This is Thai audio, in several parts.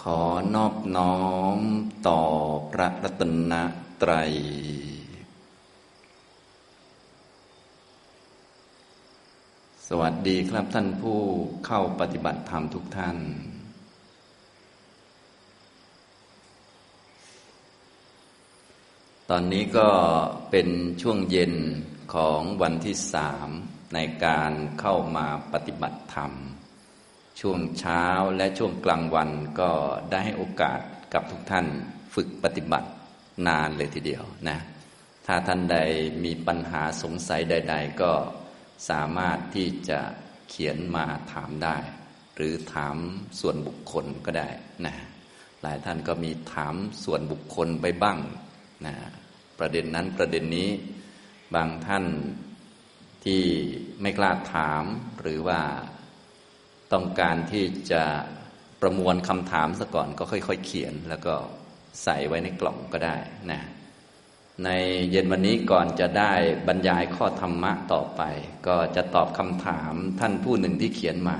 ขอนอบน้อมต่อพระรัตนตรัย สวัสดีครับท่านผู้เข้าปฏิบัติธรรมทุกท่าน ตอนนี้ก็เป็นช่วงเย็นของวันที่สามในการเข้ามาปฏิบัติธรรม ช่วงเช้าและช่วงกลางวันก็ได้ให้โอกาสกับทุกท่านฝึกปฏิบัตินานเลยทีเดียวนะถ้าท่านใดมีปัญหาสงสัยใด ๆ ก็สามารถที่จะเขียนมาถามได้ หรือถามส่วนบุคคลก็ได้นะหลายท่านก็มีถามส่วนบุคคลไปบ้างนะประเด็นนั้นประเด็นนี้บางท่านที่ไม่กล้าถามหรือว่า ต้องการที่จะประมวลคำถามซะก่อนก็ค่อย ๆ เขียนแล้วก็ใส่ไว้ในกล่องก็ได้นะในเย็นวันนี้ก่อนจะได้บรรยายข้อธรรมะต่อไป ก็จะตอบคำถามท่านผู้หนึ่งที่เขียนมา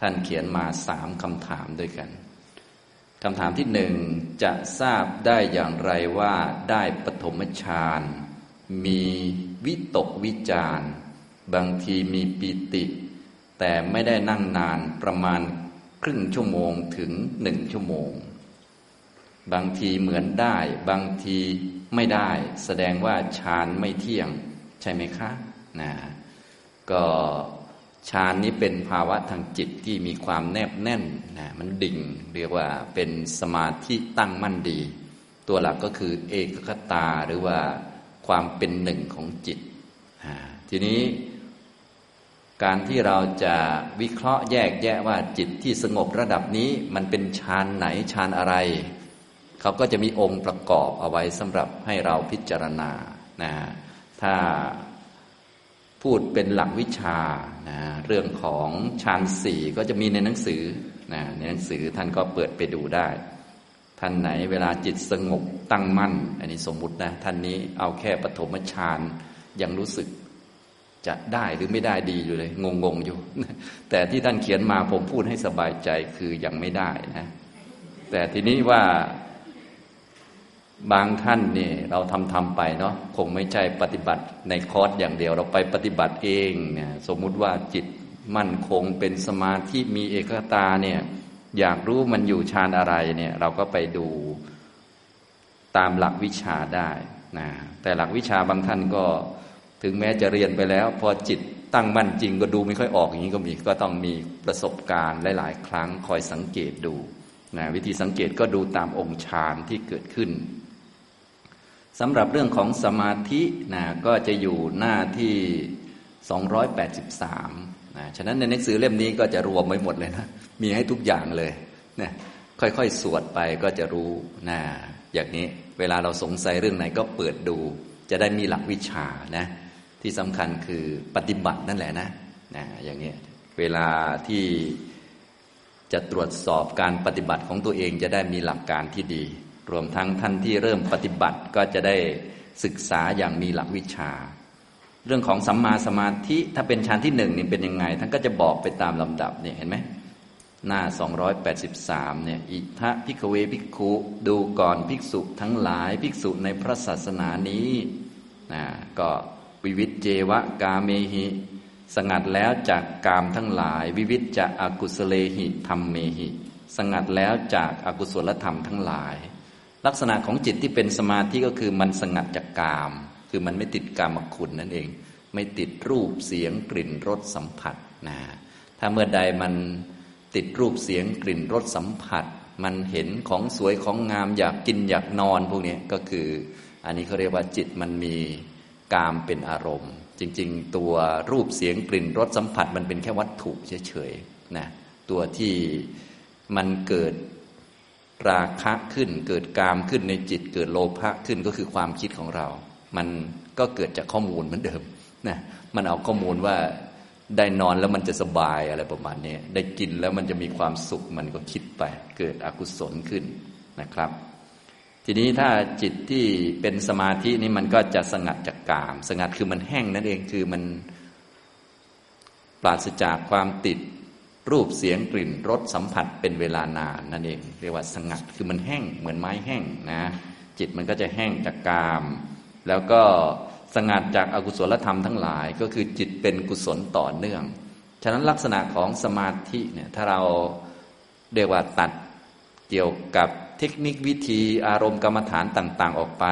ท่านเขียนมาสามคำถามด้วยกันคำถามที่หนึ่งจะทราบได้อย่างไรว่าได้ปฐมฌานมีวิตกวิจารบางทีมีปีติ แต่ไม่ได้นั่งนานประมาณครึ่งชั่วโมงถึงหนึ่งชั่วโมง บางทีเหมือนได้ บางทีไม่ได้ แสดงว่าฌานไม่เที่ยง ใช่ไหมคะนะก็ฌานนี้เป็นภาวะทางจิตที่มีความแนบแน่นนะมันดิ่ง เรียกว่าเป็นสมาธิตั้งมั่นดี ตัวหลักก็คือเอกคตาหรือว่าความเป็นหนึ่งของจิต ทีนี้ การที่เราจะวิเคราะห์แยกแยะว่าจิตที่สงบระดับนี้มันเป็นฌานไหนฌานอะไร เขาก็จะมีองค์ประกอบเอาไว้สำหรับให้เราพิจารณานะถ้าพูดเป็นหลักวิชานะเรื่องของฌานสี่ก็จะมีในหนังสือนะในหนังสือท่านก็เปิดไปดูได้ ท่านไหนเวลาจิตสงบตั้งมั่น อันนี้สมมุตินะท่านนี้เอาแค่ปฐมฌานยังรู้สึก จะได้หรือไม่ได้ดีอยู่เลยงงๆอยู่ แต่ที่ท่านเขียนมาผมพูดให้สบายใจคือยังไม่ได้นะ แต่ทีนี้ว่าบางท่านเนี่ยเราทำทำไปเนาะคงไม่ใช่ปฏิบัติในคอร์สอย่างเดียว เราไปปฏิบัติเองเนี่ยสมมุติว่าจิตมั่นคงเป็นสมาธิมีเอกตาเนี่ยอยากรู้มันอยู่ฌานอะไรเนี่ยเราก็ไปดูตามหลักวิชาได้นะแต่หลักวิชาบางท่านก็ ถึงแม้จะเรียนไปแล้ว พอจิตตั้งมั่นจริงก็ดูไม่ค่อยออกอย่างนี้ก็มีก็ต้องมีประสบการณ์หลาย ๆ ครั้งคอยสังเกตดูนะวิธีสังเกตก็ดูตามองค์ฌานที่เกิดขึ้นสำหรับเรื่องของสมาธินะก็จะอยู่หน้าที่ 283นะฉะนั้นในหนังสือเล่มนี้ก็จะรวมไว้หมดเลยนะ มีให้ทุกอย่างเลยนะค่อยๆ สวดไปก็จะรู้นะอย่างนี้เวลาเราสงสัยเรื่องไหนก็เปิดดู จะได้มีหลักวิชานะ ที่สำคัญคือปฏิบัตินั่นแหละนะนะอย่างนี้ยเวลาที่จะตรวจสอบการปฏิบัติของตัวเองจะได้มีหลักการที่ดี รวมทั้งท่านที่เริ่มปฏิบัติก็จะได้ศึกษาอย่างมีหลักวิชา เรื่องของสัมมาสมาธิถ้าเป็นชั้นที่หนึ่งนี่เป็นยังไง ท่านก็จะบอกไปตามลำดับเนี่ยเห็นไหมหน้า 283 เนี่ย อิทะพิกเวภิกขุดูก่อนภิกษุทั้งหลายภิกษุในพระศาสนานี้นะก็ วิวิตเจวะกาเมหิ สงัดแล้วจากกามทั้งหลาย วิวิตจะอกุสเลหิธรรมเมหิ สงัดแล้วจากอากุศลธรรมทั้งหลาย ลักษณะของจิตที่เป็นสมาธิก็คือมันสงัดจากกาม คือมันไม่ติดกามคุณนั่นเอง ไม่ติดรูปเสียงกลิ่นรสสัมผัสนะถ้าเมื่อใดมันติดรูปเสียงกลิ่นรสสัมผัส มันเห็นของสวยของงามอยากกินอยากนอนพวกนี้ก็คือ อันนี้เขาเรียกว่าจิตมันมี กามเป็นอารมณ์ จริง ๆ ตัวรูปเสียงกลิ่นรสสัมผัสมันเป็นแค่วัตถุเฉยๆนะตัวที่มันเกิดราคะขึ้น เกิดกามขึ้นในจิต เกิดโลภะขึ้นก็คือความคิดของเรา มันก็เกิดจากข้อมูลเหมือนเดิมนะมันเอาข้อมูลว่าได้นอนแล้วมันจะสบายอะไรประมาณนี้ได้กินแล้วมันจะมีความสุขมันก็คิดไป เกิดอกุศลขึ้นนะครับ ทีนี้ถ้าจิตที่เป็นสมาธินี่มันก็จะสงัดจากกาม สงัดคือมันแห้งนั่นเองคือมันปราศจากความติดรูปเสียงกลิ่นรสสัมผัสเป็นเวลานานนั่นเอง เรียกว่าสงัดคือมันแห้งเหมือนไม้แห้งนะจิตมันก็จะแห้งจากกาม แล้วก็สงัดจากอากุศลธรรมทั้งหลาย ก็คือจิตเป็นกุศลต่อเนื่อง ฉะนั้นลักษณะของสมาธิเนี่ยถ้าเราเรียกว่าตัดเกี่ยวกับ เทคนิควิธีอารมณ์กรรมฐานต่าง ๆ ออกไป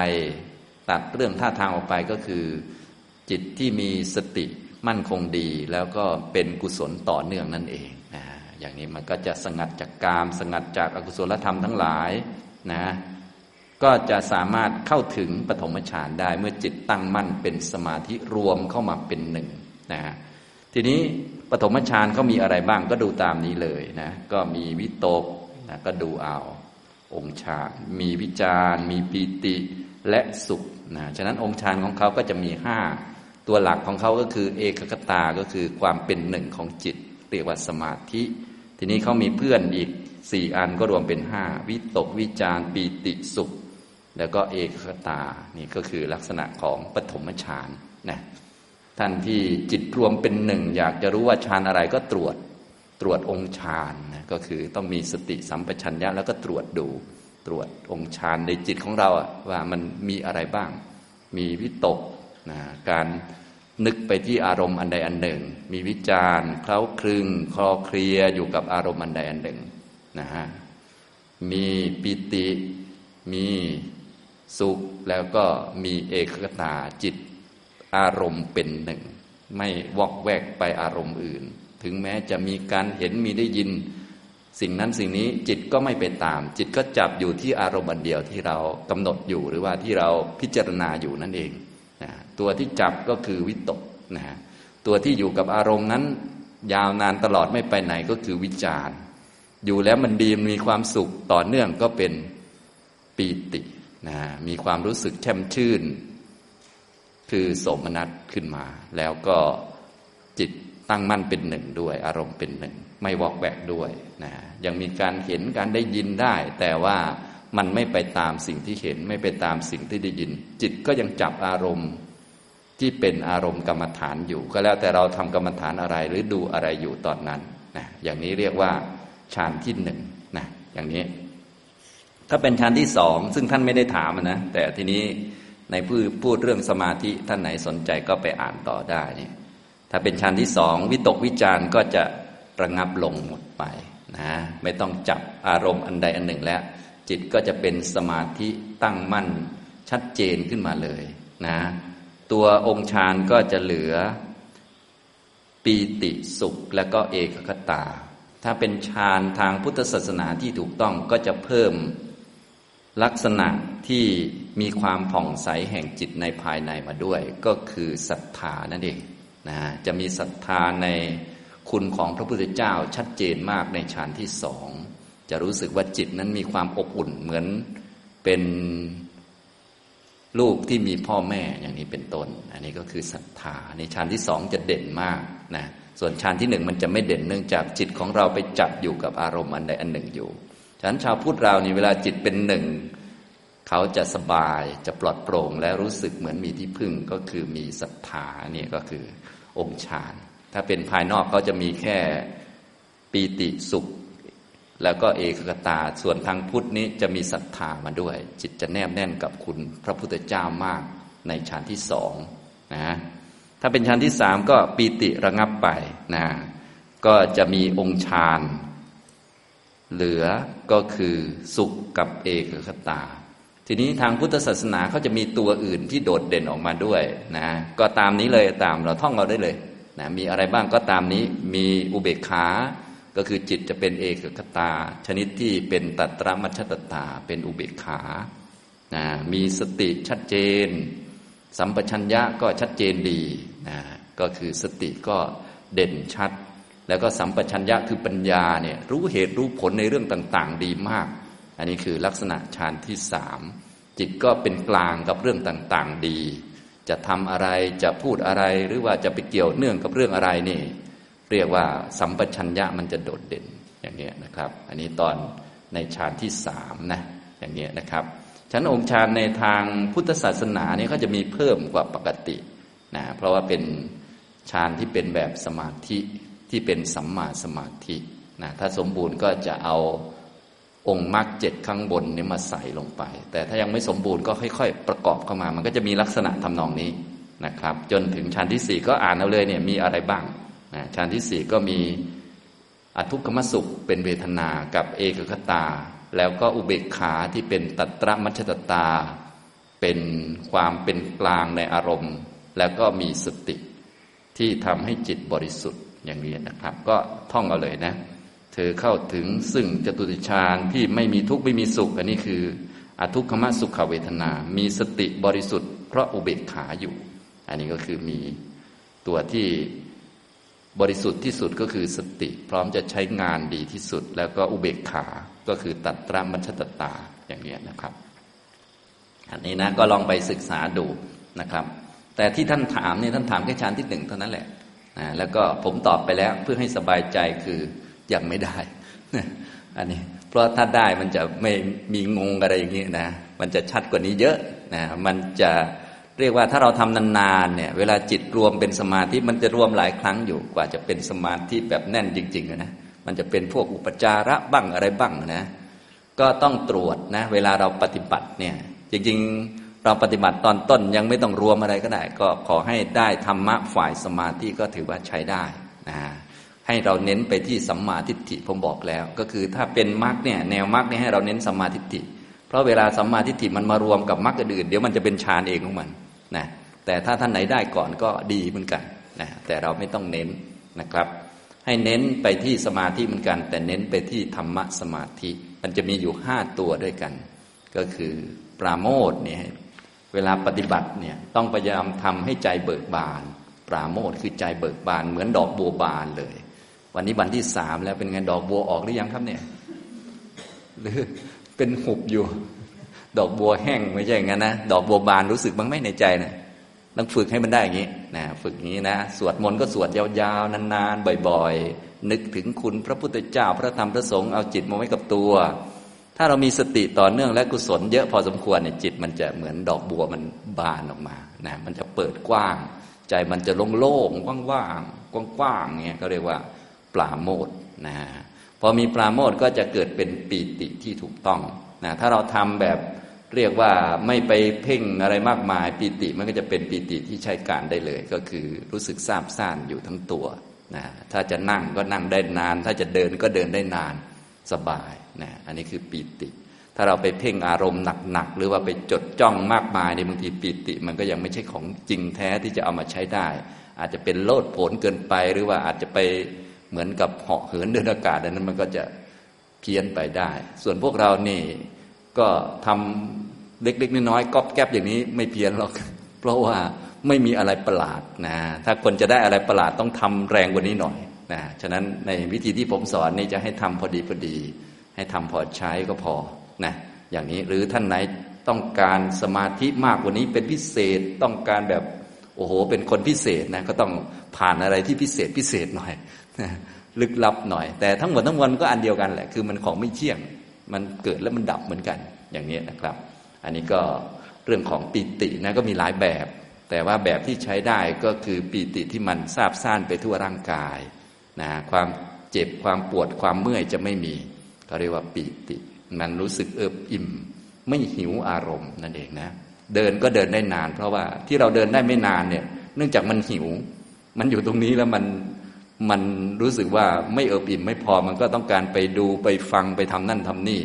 ตัดเรื่องท่าทางออกไปก็คือ จิตที่มีสติมั่นคงดี แล้วก็เป็นกุศลต่อเนื่องนั่นเองนะอย่างนี้มันก็จะสงัดจากกาม สงัดจากอากุศลธรรมทั้งหลายนะก็จะสามารถเข้าถึงปฐมฌานได้เมื่อจิตตั้งมั่นเป็นสมาธิรวมเข้ามาเป็นหนึ่งนะทีนี้ปฐมฌานเขามีอะไรบ้างก็ดูตามนี้เลยนะก็มีวิตกนะก็ดูเอา องค์ฌาน มีวิจารมีปีติและสุขนะฉะนั้นองค์ฌานของเขาก็จะมีห้าตัวหลักของเขาก็คือเอกคตาก็คือความเป็นหนึ่งของจิตเรียกว่าสมาธิ ทีนี้เขามีเพื่อนอีกสี่อันก็รวมเป็นห้าวิตกวิจารปีติสุข แล้วก็เอกคตานี่ก็คือลักษณะของปฐมฌานนะท่านที่จิตรวมเป็นหนึ่งอยากจะรู้ว่าฌานอะไรก็ตรวจ ตรวจองค์ฌานนะก็คือต้องมีสติสัมปชัญญะแล้วก็ตรวจดูตรวจองค์ฌานในจิตของเราว่ามันมีอะไรบ้าง มีวิตกนะการนึกไปที่อารมณ์อันใดอันหนึ่ง มีวิจารเคล้าคลึงคลอเคลียอยู่กับอารมณ์อันใดอันหนึ่งนะฮะมีปิติมีสุขแล้วก็มีเอกคตาจิตอารมณ์เป็นหนึ่ง ไม่วอกแวกไปอารมณ์อื่น ถึงแม้จะมีการเห็นมีได้ยิน สิ่งนั้นสิ่งนี้จิตก็ไม่ไปตาม จิตก็จับอยู่ที่อารมณ์เดียวที่เรากำหนดอยู่หรือว่าที่เราพิจารณาอยู่นั่นเองนะตัวที่จับก็คือวิตกนะฮะตัวที่อยู่กับอารมณ์นั้น ยาวนานตลอดไม่ไปไหนก็คือวิจารอยู่แล้วมันดีมีความสุขต่อเนื่องก็เป็นปีตินะมีความรู้สึกแช่มชื่น คือโสมนัสขึ้นมา แล้วก็จิต ตั้งมั่นเป็นหนึ่งด้วย อารมณ์เป็นหนึ่ง ไม่วอกแวกด้วยนะยังมีการเห็นการได้ยินได้ แต่ว่ามันไม่ไปตามสิ่งที่เห็น ไม่ไปตามสิ่งที่ได้ยิน จิตก็ยังจับอารมณ์ที่เป็นอารมณ์กรรมฐานอยู่ ก็แล้วแต่เราทำกรรมฐานอะไรหรือดูอะไรอยู่ตอนนั้นนะอย่างนี้เรียกว่าฌานที่หนึ่งนะอย่างนี้ ถ้าเป็นฌานที่สองซึ่งท่านไม่ได้ถามนะแต่ทีนี้ในพูดพูดเรื่องสมาธิท่านไหนสนใจก็ไปอ่านต่อได้นี่ ถ้าเป็นฌานที่สองวิตกวิจารก็จะระงับลงหมดไปนะไม่ต้องจับอารมณ์อันใดอันหนึ่งแล้ว จิตก็จะเป็นสมาธิตั้งมั่นชัดเจนขึ้นมาเลยนะตัวองค์ฌานก็จะเหลือปีติสุขและก็เอกคตา ถ้าเป็นฌานทางพุทธศาสนาที่ถูกต้องก็จะเพิ่มลักษณะที่มีความผ่องใสแห่งจิตในภายในมาด้วย ก็คือศรัทธานั่นเอง นะจะมีศรัทธาในคุณของพระพุทธเจ้าชัดเจนมากในฌานที่สองจะรู้สึกว่าจิตนั้นมีความอบอุ่นเหมือนเป็นลูกที่มีพ่อแม่อย่างนี้เป็นต้น อันนี้ก็คือศรัทธาในฌานที่สองจะเด่นมากนะส่วนฌานที่หนึ่งมันจะไม่เด่นเนื่องจากจิตของเราไปจับอยู่กับอารมณ์อันใดอันหนึ่งอยู่ฉะนั้นชาวพุทธเรานี่เวลาจิตเป็นหนึ่งเขาจะสบายจะปลอดโปร่งและรู้สึกเหมือนมีที่พึ่งก็คือมีศรัทธาเนี่ยก็คือ องค์ฌาน ถ้าเป็นภายนอกเขาจะมีแค่ปีติสุข แล้วก็เอกกตา ส่วนทางพุทธนี้จะมีศรัทธามาด้วย จิตจะแนบแน่นกับคุณพระพุทธเจ้ามากในชั้นที่สองนะ ถ้าเป็นชั้นที่สามก็ปีติระงับไปนะ ก็จะมีองค์ฌานเหลือก็คือสุขกับเอกคตา ทีนี้ทางพุทธศาสนาเขาจะมีตัวอื่นที่โดดเด่นออกมาด้วยนะก็ตามนี้เลยตามเราท่องเราได้เลยนะมีอะไรบ้างก็ตามนี้มีอุเบกขา ก็คือจิตจะเป็นเอกคตา ชนิดที่เป็นตัตรมัชตตา เป็นอุเบกขานะมีสติชัดเจน สัมปชัญญะก็ชัดเจนดีนะก็คือสติก็เด่นชัด แล้วก็สัมปชัญญะคือปัญญาเนี่ยรู้เหตุรู้ผลในเรื่องต่าง ๆ ดีมาก อันนี้คือลักษณะฌานที่สามจิตก็เป็นกลางกับเรื่องต่างๆดี จะทำอะไรจะพูดอะไรหรือว่าจะไปเกี่ยวเนื่องกับเรื่องอะไรนี่ เรียกว่าสัมปชัญญะมันจะโดดเด่นอย่างนี้ยนะครับ อันนี้ตอนในฌานที่สามนะอย่างนี้ยนะครับชั้นองค์ฌานในทางพุทธศาสนาเนี่ยก็จะมีเพิ่มกว่าปกตินะเพราะว่าเป็นฌานที่เป็นแบบสมาธิที่เป็นสัมมาสมาธินะถ้าสมบูรณ์ก็จะเอา องค์มรรคเจ็ดข้างบนนี้มาใส่ลงไป แต่ถ้ายังไม่สมบูรณ์ก็ค่อย ๆ ประกอบเข้ามา มันก็จะมีลักษณะทำนองนี้นะครับ จนถึงชั้นที่สี่ก็อ่านเอาเลยเนี่ยมีอะไรบ้างนะชั้นที่สี่ก็มีอทุกขมสุขเป็นเวทนากับเอกคตา แล้วก็อุเบกขาที่เป็นตัตระมัชตตา เป็นความเป็นกลางในอารมณ์ แล้วก็มีสติที่ทำให้จิตบริสุทธิ์อย่างนี้นะครับ ก็ท่องเอาเลยนะ เธอเข้าถึงซึ่งจตุติฌานที่ไม่มีทุกข์ไม่มีสุข อันนี้คืออทุกขมสุขเวทนา มีสติบริสุทธิ์เพราะอุเบกขาอยู่ อันนี้ก็คือมีตัวที่บริสุทธิ์ที่สุดก็คือสติ พร้อมจะใช้งานดีที่สุด แล้วก็อุเบกขาก็คือตัตระมัชตตาอย่างนี้นะครับ อันนี้นะก็ลองไปศึกษาดูนะครับ แต่ที่ท่านถามนี่ท่านถามแค่ชั้นที่หนึ่งเท่านั้นแหละนะแล้วก็ผมตอบไปแล้วเพื่อให้สบายใจคือ ยังไม่ได้ อันนี้ เพราะถ้าได้มันจะไม่มีงงอะไรอย่างนี้นะ มันจะชัดกว่านี้เยอะนะมันจะเรียกว่าถ้าเราทำนานๆเนี่ย เวลาจิตรวมเป็นสมาธิมันจะรวมหลายครั้งอยู่กว่าจะเป็นสมาธิแบบแน่นจริงๆนะมันจะเป็นพวกอุปจาระบ้างอะไรบ้างนะ ก็ต้องตรวจนะ เวลาเราปฏิบัติเนี่ย จริงๆเราปฏิบัติตอนต้นยังไม่ต้องรวมอะไรก็ได้ ก็ขอให้ได้ธรรมะฝ่ายสมาธิก็ถือว่าใช้ได้นะ ให้เราเน้นไปที่สัมมาทิฏฐิผมบอกแล้ว ก็คือถ้าเป็นมรรคเนี่ยแนวมรรคเนี่ยให้เราเน้นสัมมาทิฏฐิ เพราะเวลาสัมมาทิฏฐิมันมารวมกับมรรคอื่นเดี๋ยวมันจะเป็นฌานเองของมันนะแต่ถ้าท่านไหนได้ก่อนก็ดีเหมือนกันนะแต่เราไม่ต้องเน้นนะครับ ให้เน้นไปที่สมาธิเหมือนกัน แต่เน้นไปที่ธรรมะสมาธิ มันจะมีอยู่ห้าตัวด้วยกัน ก็คือปราโมทเนี่ยเวลาปฏิบัติเนี่ยต้องพยายามทำให้ใจเบิกบาน ปราโมทคือใจเบิกบาน เหมือนดอกบัวบานเลย วันนี้วันที่สามแล้วเป็นไงดอกบัวออกหรือยังครับเนี่ย หรือเป็นหุบอยู่ ดอกบัวแห้งไม่ใช่อย่างนั้นนะดอกบัวบานรู้สึกบ้างไหมในใจนะต้องฝึกให้มันได้อย่างนี้นะฝึกอย่างนี้นะสวดมนต์ก็สวดยาวๆนานๆบ่อยๆ นึกถึงคุณพระพุทธเจ้าพระธรรมพระสงฆ์เอาจิตมาไว้กับตัว ถ้าเรามีสติต่อเนื่องและกุศลเยอะพอสมควรเนี่ยจิตมันจะเหมือนดอกบัวมันบานออกมานะมันจะเปิดกว้าง ใจมันจะโล่งๆว่างๆกว้างๆเงี้ยก็เรียกว่า ปราโมทนะพอมีปราโมทก็จะเกิดเป็นปีติที่ถูกต้องนะถ้าเราทำแบบเรียกว่าไม่ไปเพ่งอะไรมากมายปีติมันก็จะเป็นปีติที่ใช้การได้เลย ก็คือรู้สึกซาบซ่านอยู่ทั้งตัวนะถ้าจะนั่งก็นั่งได้นาน ถ้าจะเดินก็เดินได้นานสบายนะอันนี้คือปีติ ถ้าเราไปเพ่งอารมณ์หนักๆหรือว่าไปจดจ้องมากมายในบางทีปีติ มันก็ยังไม่ใช่ของจริงแท้ที่จะเอามาใช้ได้ อาจจะเป็นโลดโผนเกินไปหรือว่าอาจจะไป เหมือนกับเหาะเหินเดินอากาศดังนั้นมันก็จะเพี้ยนไปได้ ส่วนพวกเรานี่ก็ทำเล็กๆน้อยๆก๊อบแก๊บอย่างนี้ไม่เพี้ยนหรอก เพราะว่าไม่มีอะไรประหลาดนะถ้าคนจะได้อะไรประหลาดต้องทำแรงกว่านี้หน่อยนะฉะนั้นในวิธีที่ผมสอนนี่จะให้ทำพอดีพอดี ให้ทำพอใช้ก็พอนะอย่างนี้หรือท่านไหนต้องการสมาธิมากกว่านี้เป็นพิเศษต้องการแบบ โอ้โห เป็นคนพิเศษนะก็ต้องผ่านอะไรที่พิเศษพิเศษหน่อยลึกลับหน่อย แต่ทั้งหมดทั้งมวลก็อันเดียวกันแหละ คือมันของไม่เที่ยง มันเกิดแล้วมันดับเหมือนกันอย่างนี้นะครับ อันนี้ก็เรื่องของปีตินะก็มีหลายแบบ แต่ว่าแบบที่ใช้ได้ก็คือปีติที่มันซาบซ่านไปทั่วร่างกายนะความเจ็บความปวดความเมื่อยจะไม่มีก็เรียกว่าปีติ มันรู้สึกเอิบอิ่ม ไม่หิวอารมณ์นั่นเองนะ เดินก็เดินได้นาน เพราะว่าที่เราเดินได้ไม่นานเนี่ย เนื่องจากมันหิว มันอยู่ตรงนี้แล้วมันมันรู้สึกว่าไม่เอิบอิ่มไม่พอมันก็ต้องการไปดูไปฟังไปทำนั่นทำนี่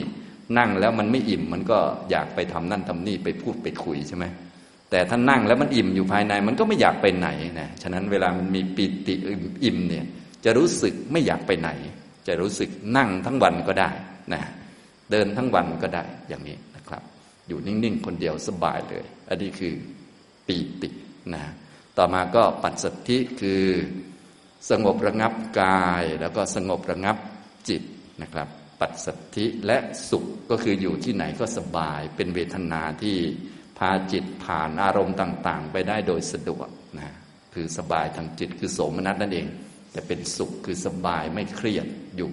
นั่งแล้วมันไม่อิ่มมันก็อยากไปทำนั่นทำนี่ไปพูดไปคุยใช่ไหมแต่ถ้านั่งแล้วมันอิ่มอยู่ภายในมันก็ไม่อยากไปไหนนะฉะนั้นเวลามันมีปิติอิ่มเนี่ยจะรู้สึกไม่อยากไปไหน จะรู้สึกนั่งทั้งวันก็ได้นะเดินทั้งวันก็ได้อย่างนี้ อยู่นิ่งๆ คนเดียวสบายเลย อันนี้คือปีตินะต่อมาก็ปัจสัทธิคือสงบระงับกายแล้วก็สงบระงับจิตนะครับ ปัจสัทธิและสุขก็คืออยู่ที่ไหนก็สบาย เป็นเวทนาที่พาจิตผ่านอารมณ์ต่าง ๆ ไปได้โดยสะดวกนะคือสบายทางจิตคือโสมนัสนั่นเองจะเป็นสุขคือสบายไม่เครียดอยู่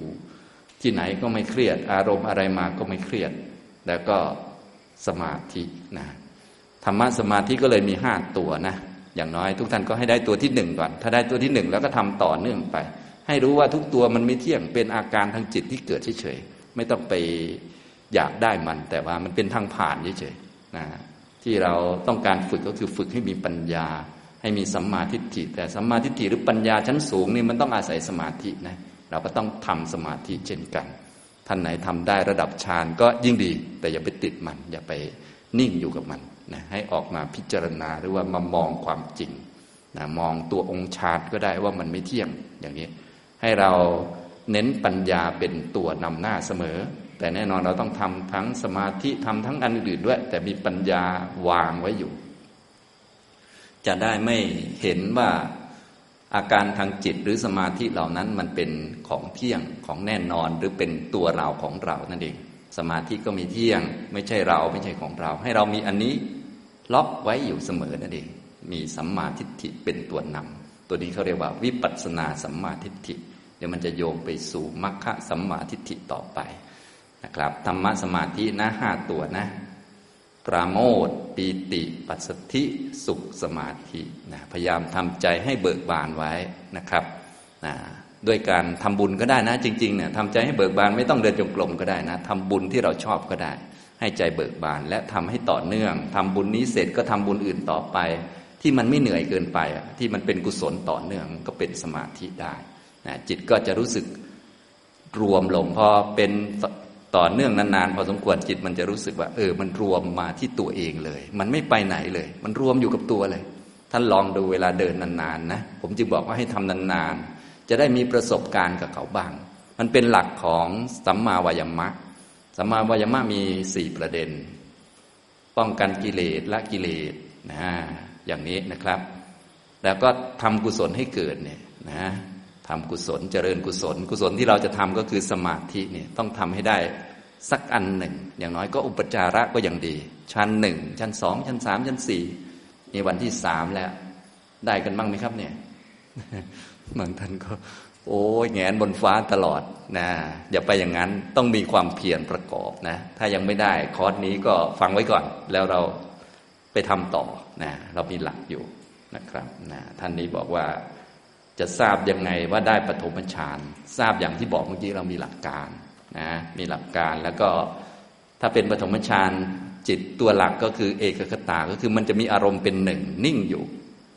ที่ไหนก็ไม่เครียด อารมณ์อะไรมาก็ไม่เครียด แล้วก็ สมาธินะธรรมะสมาธิก็เลยมีห้าตัวนะอย่างน้อยทุกท่านก็ให้ได้ตัวที่หนึ่งก่อน ถ้าได้ตัวที่หนึ่งแล้วก็ทำต่อเนื่องไป ให้รู้ว่าทุกตัวมันไม่เที่ยงเป็นอาการทางจิตที่เกิดเฉยๆไม่ต้องไปอยากได้มัน แต่ว่ามันเป็นทางผ่านเฉยๆนะที่เราต้องการฝึกก็คือฝึกให้มีปัญญา ให้มีสัมมาทิฏฐิแต่สัมมาทิฏฐิหรือปัญญาชั้นสูงนี่มันต้องอาศัยสมาธินะเราก็ต้องทำสมาธิเช่นกัน ท่านไหนทำได้ระดับฌานก็ยิ่งดี แต่อย่าไปติดมัน อย่าไปนิ่งอยู่กับมันนะให้ออกมาพิจารณาหรือว่ามามองความจริงนะมองตัวองค์ฌานก็ได้ว่ามันไม่เที่ยงอย่างนี้ ให้เราเน้นปัญญาเป็นตัวนำหน้าเสมอ แต่แน่นอนเราต้องทำทั้งสมาธิทำทั้งอันอื่นด้วย แต่มีปัญญาวางไว้อยู่ จะได้ไม่เห็นว่า อาการทางจิตหรือสมาธิเหล่านั้นมันเป็นของเที่ยงของแน่นอนหรือเป็นตัวเราของเรานั่นเอง สมาธิก็มีเที่ยง ไม่ใช่เราไม่ใช่ของเรา ให้เรามีอันนี้ล็อกไว้อยู่เสมอนั่นเอง มีสัมมาทิฏฐิเป็นตัวนำตัวนี้เขาเรียกว่าวิปัสสนาสัมมาทิฏฐิ เดี๋ยวมันจะโยงไปสู่มรรคสัมมาทิฏฐิต่อไปนะครับธรรมะสมาธินะห้าตัวนะ ปราโมทปีติปัสสธิสุขสมาธินะพยายามทำใจให้เบิกบานไว้นะครับนะด้วยการทำบุญก็ได้นะ จริงๆเนี่ยทำใจให้เบิกบานไม่ต้องเดินจงกรมก็ได้นะทำบุญที่เราชอบก็ได้ ให้ใจเบิกบาน และทำให้ต่อเนื่องทำบุญนี้เสร็จก็ทำบุญอื่นต่อไป ที่มันไม่เหนื่อยเกินไปที่มันเป็นกุศลต่อเนื่องก็เป็นสมาธิได้นะจิตก็จะรู้สึกรวมลงพอเป็น ต่อเนื่องนานๆพอสมควรจิตมันจะรู้สึกว่า เออ มันรวมมาที่ตัวเองเลย มันไม่ไปไหนเลย มันรวมอยู่กับตัวเลย ท่านลองดูเวลาเดินนานๆนะผมจึงบอกว่าให้ทำนานๆจะได้มีประสบการณ์กับเขาบ้าง มันเป็นหลักของสัมมาวายมะสัมมาวายมะมีสี่ประเด็น ป้องกันกิเลสละกิเลสนะอย่างนี้นะครับ แล้วก็ทำกุศลให้เกิดเนี่ยนะ ทำกุศลเจริญกุศล กุศลที่เราจะทำก็คือสมาธิเนี่ยต้องทำให้ได้สักอันหนึ่ง อย่างน้อยก็อุปจาระก็ยังดี ชั้นหนึ่งชั้นสองชั้นสามชั้นสี่นี่วันที่สามแล้ว ได้กันบ้างไหมครับเนี่ยบางท่านก็ โอ้ยแงนบนฟ้าตลอดนะอย่าไปอย่างนั้นต้องมีความเพียรประกอบนะ ถ้ายังไม่ได้คอร์สนี้ก็ฟังไว้ก่อน แล้วเราไปทำต่อนะเรามีหลักอยู่นะครับนะท่านนี้บอกว่า จะทราบยังไงว่าได้ปฐมฌานทราบอย่างที่บอกเมื่อกี้เรามีหลักการนะมีหลักการแล้วก็ถ้าเป็นปฐมฌานจิตตัวหลักก็คือเอกคตาก็คือมันจะมีอารมณ์เป็นหนึ่งนิ่งอยู่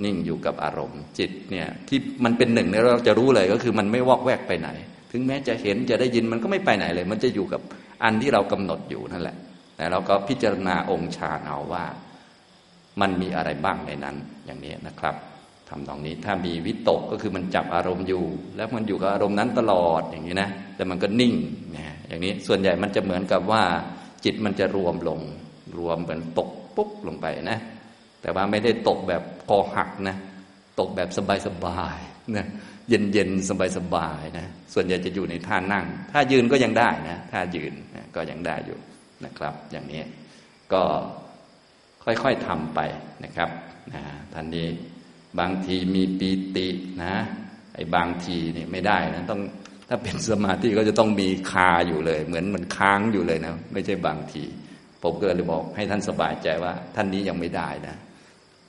นิ่งอยู่กับอารมณ์ จิตเนี่ยที่มันเป็นหนึ่งเนี่ยเราจะรู้เลยก็คือมันไม่วอกแวกไปไหน ถึงแม้จะเห็นจะได้ยินมันก็ไม่ไปไหนเลย มันจะอยู่กับอันที่เรากำหนดอยู่นั่นแหละ แต่เราก็พิจารณาองค์ฌานเอาว่า มันมีอะไรบ้างในนั้นอย่างนี้นะครับ ทำตรงนี้ ถ้ามีวิตกก็คือมันจับอารมณ์อยู่ แล้วมันอยู่กับอารมณ์นั้นตลอดอย่างนี้นะ แต่มันก็นิ่งนะอย่างนี้ส่วนใหญ่มันจะเหมือนกับว่า จิตมันจะรวมลง รวมเหมือนตกปุ๊บลงไปนะ แต่ว่าไม่ได้ตกแบบคอหักนะ ตกแบบสบายๆนะเย็นๆสบายๆนะ ส่วนใหญ่จะอยู่ในท่านั่ง ถ้ายืนก็ยังได้นะถ้ายืนนะก็ยังได้อยู่นะครับ อย่างนี้ก็ค่อยๆทำไปนะครับนะท่านนี้ บางทีมีปีตินะ ไอ้บางทีนี่ไม่ได้นะต้องถ้าเป็นสมาธิก็จะต้องมีคาอยู่เลย เหมือนมันค้างอยู่เลยนะไม่ใช่บางที ผมก็เลยบอกให้ท่านสบายใจว่า ท่านนี้ยังไม่ได้นะ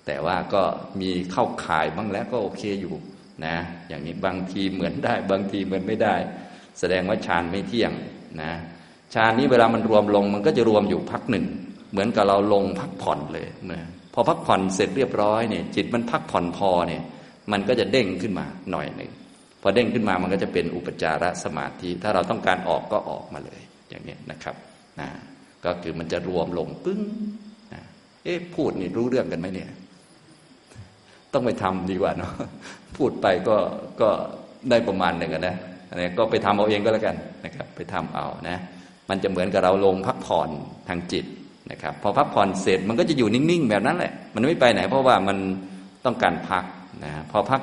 แต่ว่าก็มีเข้าข่ายบ้างแล้วก็โอเคอยู่นะ อย่างนี้บางทีเหมือนได้ บางทีเหมือนไม่ได้ แสดงว่าฌานไม่เที่ยงนะฌานนี้เวลามันรวมลง มันก็จะรวมอยู่พักหนึ่ง เหมือนกับเราลงพักผ่อนเลยนะ พอพักผ่อนเสร็จเรียบร้อยเนี่ยจิตมันพักผ่อนพอเนี่ยมันก็จะเด้งขึ้นมาหน่อยหนึ่งพอเด้งขึ้นมามันก็จะเป็นอุปจารสมาธิ ถ้าเราต้องการออกก็ออกมาเลยอย่างนี้นะครับนะก็คือมันจะรวมลงปึ้งนะเอ๊ะพูดนี่รู้เรื่องกันไหมเนี่ย ต้องไปทำดีกว่าเนาะพูดไปก็ก็ได้ประมาณหนึ่งนะอันนี้ก็ไปทำเอาเองก็แล้วกันนะครับ ไปทำเอานะ มันจะเหมือนกับเราลงพักผ่อนทางจิต นะครับพอพักผ่อนเสร็จมันก็จะอยู่นิ่งๆ แบบนั้นแหละ มันไม่ไปไหน เพราะว่ามันต้องการพักนะพอพัก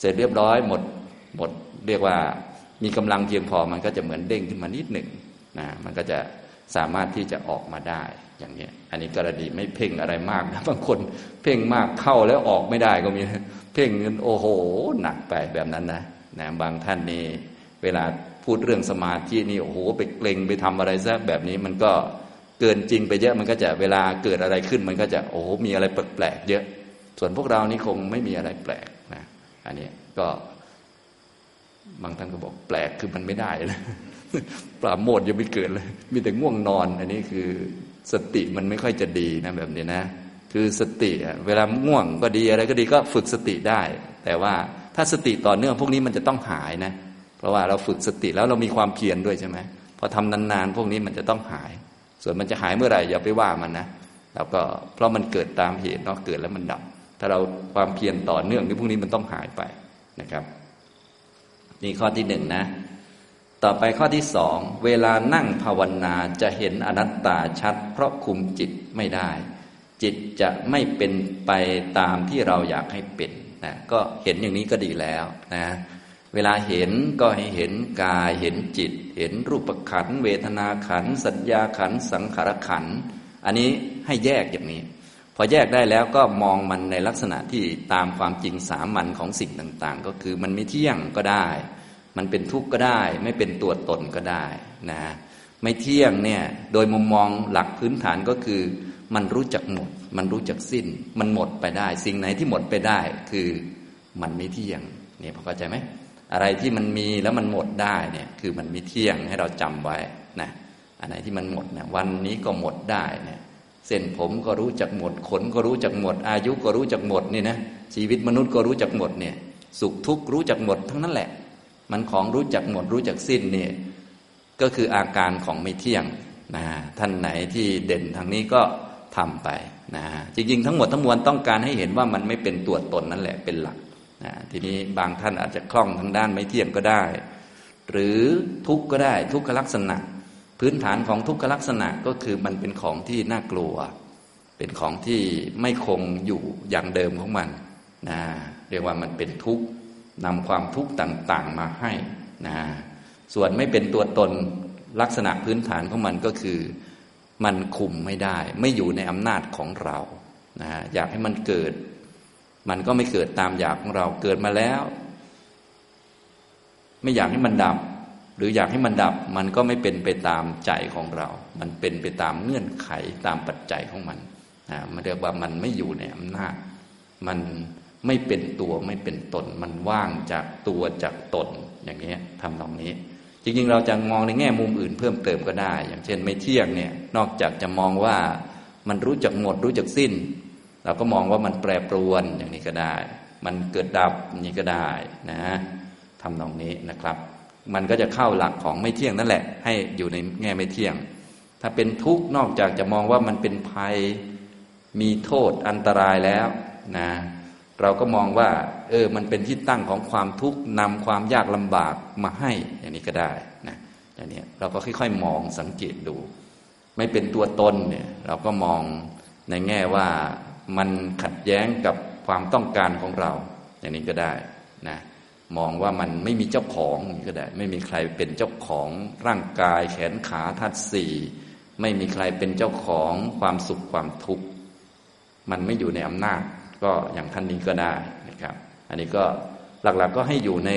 เสร็จเรียบร้อยหมดหมดเรียกว่ามีกำลังเพียงพอมันก็จะเหมือนเด้งขึ้นมานิดหนึ่งนะมันก็จะสามารถที่จะออกมาได้อย่างนี้อันนี้กรณีไม่เพ่งอะไรมากนะบางคนเพ่งมากเข้าแล้วออกไม่ได้ก็มีเพ่งเงินโอ้โหหนักไปแบบนั้นนะนะบางท่านนี่เวลาพูดเรื่องสมาธินี่โอ้โหไปเกรงไปทำอะไรซะแบบนี้มันก็ เกินจริงไปเยอะมันก็จะเวลาเกิดอะไรขึ้น มันก็จะโอ้โหมีอะไรแปลกๆเยอะ ส่วนพวกเรานี่คงไม่มีอะไรแปลกนะอันนี้ก็บางท่านก็บอกแปลกคือมันไม่ได้นะปราโมทยังไม่เกิดเลย มีแต่ง่วงนอน อันนี้คือสติมันไม่ค่อยจะดีนะแบบนี้นะ คือสติเวลาง่วงก็ดีอะไรก็ดีก็ฝึกสติได้ แต่ว่าถ้าสติต่อเนื่องพวกนี้มันจะต้องหายนะ เพราะว่าเราฝึกสติแล้วเรามีความเพียรด้วยใช่ไหมพอทำนานๆพวกนี้มันจะต้องหาย ส่วนมันจะหายเมื่อไหร่อย่าไปว่ามันนะแล้วก็เพราะมันเกิดตามเหตุเนาะเกิดแล้วมันดับ ถ้าเราความเพียรต่อเนื่องนี่พวกนี้มันต้องหายไปนะครับ นี่ข้อที่หนึ่งนะ ต่อไปข้อที่สองเวลานั่งภาวนาจะเห็นอนัตตาชัด เพราะคุมจิตไม่ได้ จิตจะไม่เป็นไปตามที่เราอยากให้เป็นนะก็เห็นอย่างนี้ก็ดีแล้วนะ เวลาเห็นก็ให้เห็นกายเห็นจิต เห็นรูปขัน เวทนาขัน สัญญาขัน สังขารขัน อันนี้ให้แยกอย่างนี้ พอแยกได้แล้วก็มองมันในลักษณะที่ตามความจริงสามัญของสิ่งต่างๆ ก็คือมันไม่เที่ยงก็ได้ มันเป็นทุกข์ก็ได้ ไม่เป็นตัวตนก็ได้นะไม่เที่ยงเนี่ยโดยมุมมองหลักพื้นฐานก็คือ มันรู้จักหมด มันรู้จักสิ้น มันหมดไปได้ สิ่งไหนที่หมดไปได้คือมันไม่เที่ยงเนี่ยพอเข้าใจไหม อะไรที่มันมีแล้วมันหมดได้เนี่ยคือมันไม่เที่ยงให้เราจำไว้นะอันไหนที่มันหมดเนี่ยวันนี้ก็หมดได้เนี่ยเส้นผมก็รู้จักหมดขนก็รู้จักหมด อายุก็รู้จักหมดนี่นะชีวิตมนุษย์ก็รู้จักหมดเนี่ยสุขทุกข์รู้จักหมดทั้งนั้นแหละ มันของรู้จักหมดรู้จักสิ้นเนี่ยก็คืออาการของไม่เที่ยงนะท่านไหนที่เด่นทางนี้ก็ทำไปนะจริงๆ ทั้งหมดทั้งมวลต้องการให้เห็นว่ามันไม่เป็นตัวตนนั่นแหละเป็นหลัก ทีนี้บางท่านอาจจะคล่องทางด้านไม่เที่ยงก็ได้ หรือทุกข์ก็ได้ทุกขลักษณะ พื้นฐานของทุกขลักษณะก็คือมันเป็นของที่น่ากลัว เป็นของที่ไม่คงอยู่อย่างเดิมของมันนะเรียกว่ามันเป็นทุกข์นำความทุกข์ต่างๆมาให้นะส่วนไม่เป็นตัวตนลักษณะพื้นฐานของมันก็คือ มันคุมไม่ได้ ไม่อยู่ในอำนาจของเรานะอยากให้มันเกิด มันก็ไม่เกิดตามอยากของเราเกิดมาแล้ว ไม่อยากให้มันดับ หรืออยากให้มันดับ มันก็ไม่เป็นไปตามใจของเรา มันเป็นไปตามเงื่อนไขตามปัจจัยของมันนะมันเรียกว่ามันไม่อยู่ในอำนาจ มันไม่เป็นตัวไม่เป็นตน มันว่างจากตัวจากตนอย่างนี้ทำตรงนี้ จริงๆ เราจะมองในแง่มุมอื่นเพิ่มเติมก็ได้ อย่างเช่น ไม่เที่ยงเนี่ยนอกจากจะมองว่ามันรู้จักหมดรู้จักสิ้น เราก็มองว่ามันแปรปรวนอย่างนี้ก็ได้ มันเกิดดับอย่างนี้ก็ได้นะทำตรงนี้นะครับ มันก็จะเข้าหลักของไม่เที่ยงนั่นแหละ ให้อยู่ในแง่ไม่เที่ยง ถ้าเป็นทุกข์นอกจากจะมองว่ามันเป็นภัยมีโทษอันตรายแล้วนะเราก็มองว่า เออ มันเป็นที่ตั้งของความทุกข์นำความยากลำบากมาให้อย่างนี้ก็ได้นะอย่างนี้เราก็ค่อยๆ มองสังเกตดู ไม่เป็นตัวตนเนี่ย เราก็มองในแง่ว่า มันขัดแย้งกับความต้องการของเรา อย่างนี้ก็ได้นะมองว่ามันไม่มีเจ้าของก็ได้ ไม่มีใครเป็นเจ้าของร่างกายแขนขาทัดสี่ไม่มีใครเป็นเจ้าของความสุขความทุกข์มันไม่อยู่ในอำนาจ ก็อย่างท่านนี้ก็ได้นะครับ อันนี้ก็หลักๆกก็ให้อยู่ใน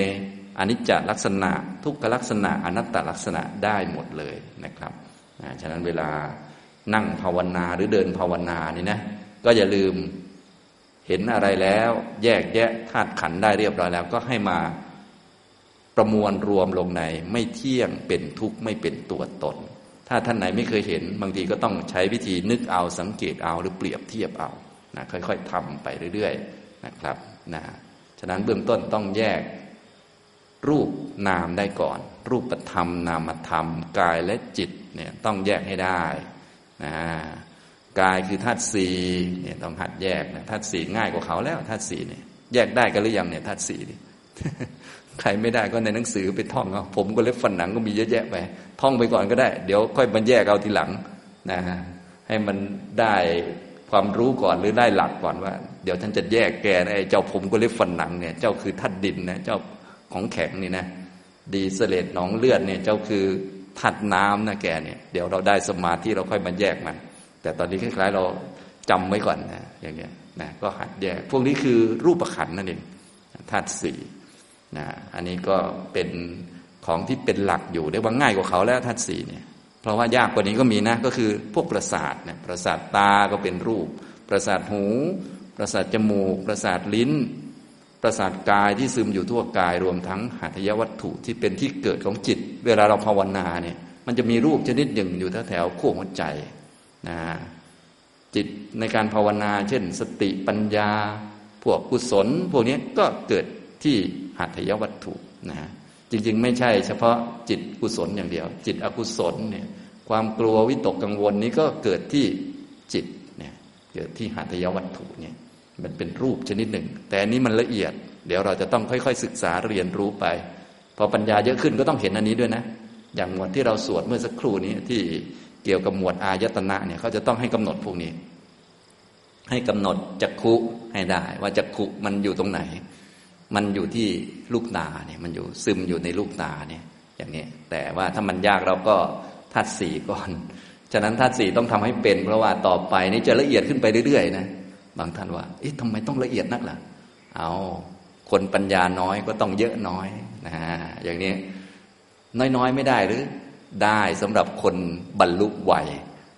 อนิจจลักษณะ ทุกขลักษณะอนัตตลักษณะได้หมดเลยนะครับฉะนั้นเวลานั่งภาวนาหรือเดินภาวนานี่นะ ก็อย่าลืมเห็นอะไรแล้ว แยกแยะธาตุขันได้เรียบร้อยแล้ว ก็ให้มาประมวลรวมลงใน ไม่เที่ยงเป็นทุกข์ไม่เป็นตัวตน ถ้าท่านไหนไม่เคยเห็น บางทีก็ต้องใช้วิธีนึกเอาสังเกตเอาหรือเปรียบเทียบเอานะค่อยๆทำไปเรื่อยๆนะครับนะฉะนั้นเบื้องต้นต้องแยกรูปนามได้ก่อน รูปธรรมนามธรรม กายและจิตเนี่ยต้องแยกให้ได้นะ กายคือธาตุสี่เนี่ยต้องหัดแยกนะธาตุสี่ง่ายกว่าเขาแล้วธาตุสี่เนี่ยแยกได้กันหรือยังเนี่ยธาตุสี่นี่ใครไม่ได้ก็ในหนังสือไปท่องเอาผมก็เล็บฟันหนังก็มีเยอะแยะไปท่องไปก่อนก็ได้ เดี๋ยวค่อยมาแยกเอาทีหลังนะให้มันได้ความรู้ก่อนหรือได้หลักก่อนว่า เดี๋ยวท่านจะแยกแกนไอ้เจ้าผมก็เล็บฟันหนังเนี่ยเจ้าคือธาตุดินนะเจ้าของแข็งนี่นะดีเสลดหนองเลือดเนี่ยเจ้าคือธาตุน้ำนะแกเนี่ย เดี๋ยวเราได้สมาธิเราค่อยมาแยกมัน แต่ตอนนี้คล้ายๆเราจำไว้ก่อนนะอย่างเงี้ยนะก็หัดแยกพวกนี้คือรูปขันนั่นเองธาตุสี่นะอันนี้ก็เป็นของที่เป็นหลักอยู่ได้ว่าง่ายกว่าเขาแล้วธาตุสี่เนี่ยเพราะว่ายากกว่านี้ก็มีนะก็คือพวกประสาทเนี่ยประสาทตาก็เป็นรูป ประสาทหู ประสาทจมูก ประสาทลิ้น ประสาทกายที่ซึมอยู่ทั่วกายรวมทั้งหัตถยวัตถุที่เป็นที่เกิดของจิต เวลาเราภาวนาเนี่ยมันจะมีรูปชนิดหนึ่งอยู่แถวๆขั้วหัวใจ นะจิตในการภาวนา เช่น สติปัญญา พวกกุศล พวกนี้ก็เกิดที่หัตถยวัตถุนะจริง ๆ ไม่ใช่เฉพาะจิตกุศลอย่างเดียว จิตอกุศลเนี่ยความกลัววิตกกังวลนี้ก็เกิดที่จิตเนี่ยเกิดที่หัตถยวัตถุเนี่ยมันเป็นรูปชนิดหนึ่ง แต่อันนี้มันละเอียด เดี๋ยวเราจะต้องค่อย ๆ ศึกษาเรียนรู้ไป พอปัญญาเยอะขึ้นก็ต้องเห็นอันนี้ด้วยนะ อย่างหมวดที่เราสวดเมื่อสักครู่นี้ที่ เกี่ยวกับหมวดอายตนะเนี่ยเขาจะต้องให้กำหนดพวกนี้ ให้กำหนดจักขุให้ได้ ว่าจักขุมันอยู่ตรงไหน มันอยู่ที่ลูกตาเนี่ย มันอยู่ซึมอยู่ในลูกตาเนี่ย อย่างนี้แต่ว่าถ้ามันยากเราก็ธาตุสี่ก่อน ฉะนั้นธาตุสี่ต้องทำให้เป็น เพราะว่าต่อไปนี้จะละเอียดขึ้นไปเรื่อยๆนะบางท่านว่าเอ๊ะทำไมต้องละเอียดนักล่ะ เอาคนปัญญาน้อยก็ต้องเยอะน้อยนะอย่างนี้น้อยๆไม่ได้หรือ ได้สำหรับคนบรรลุไว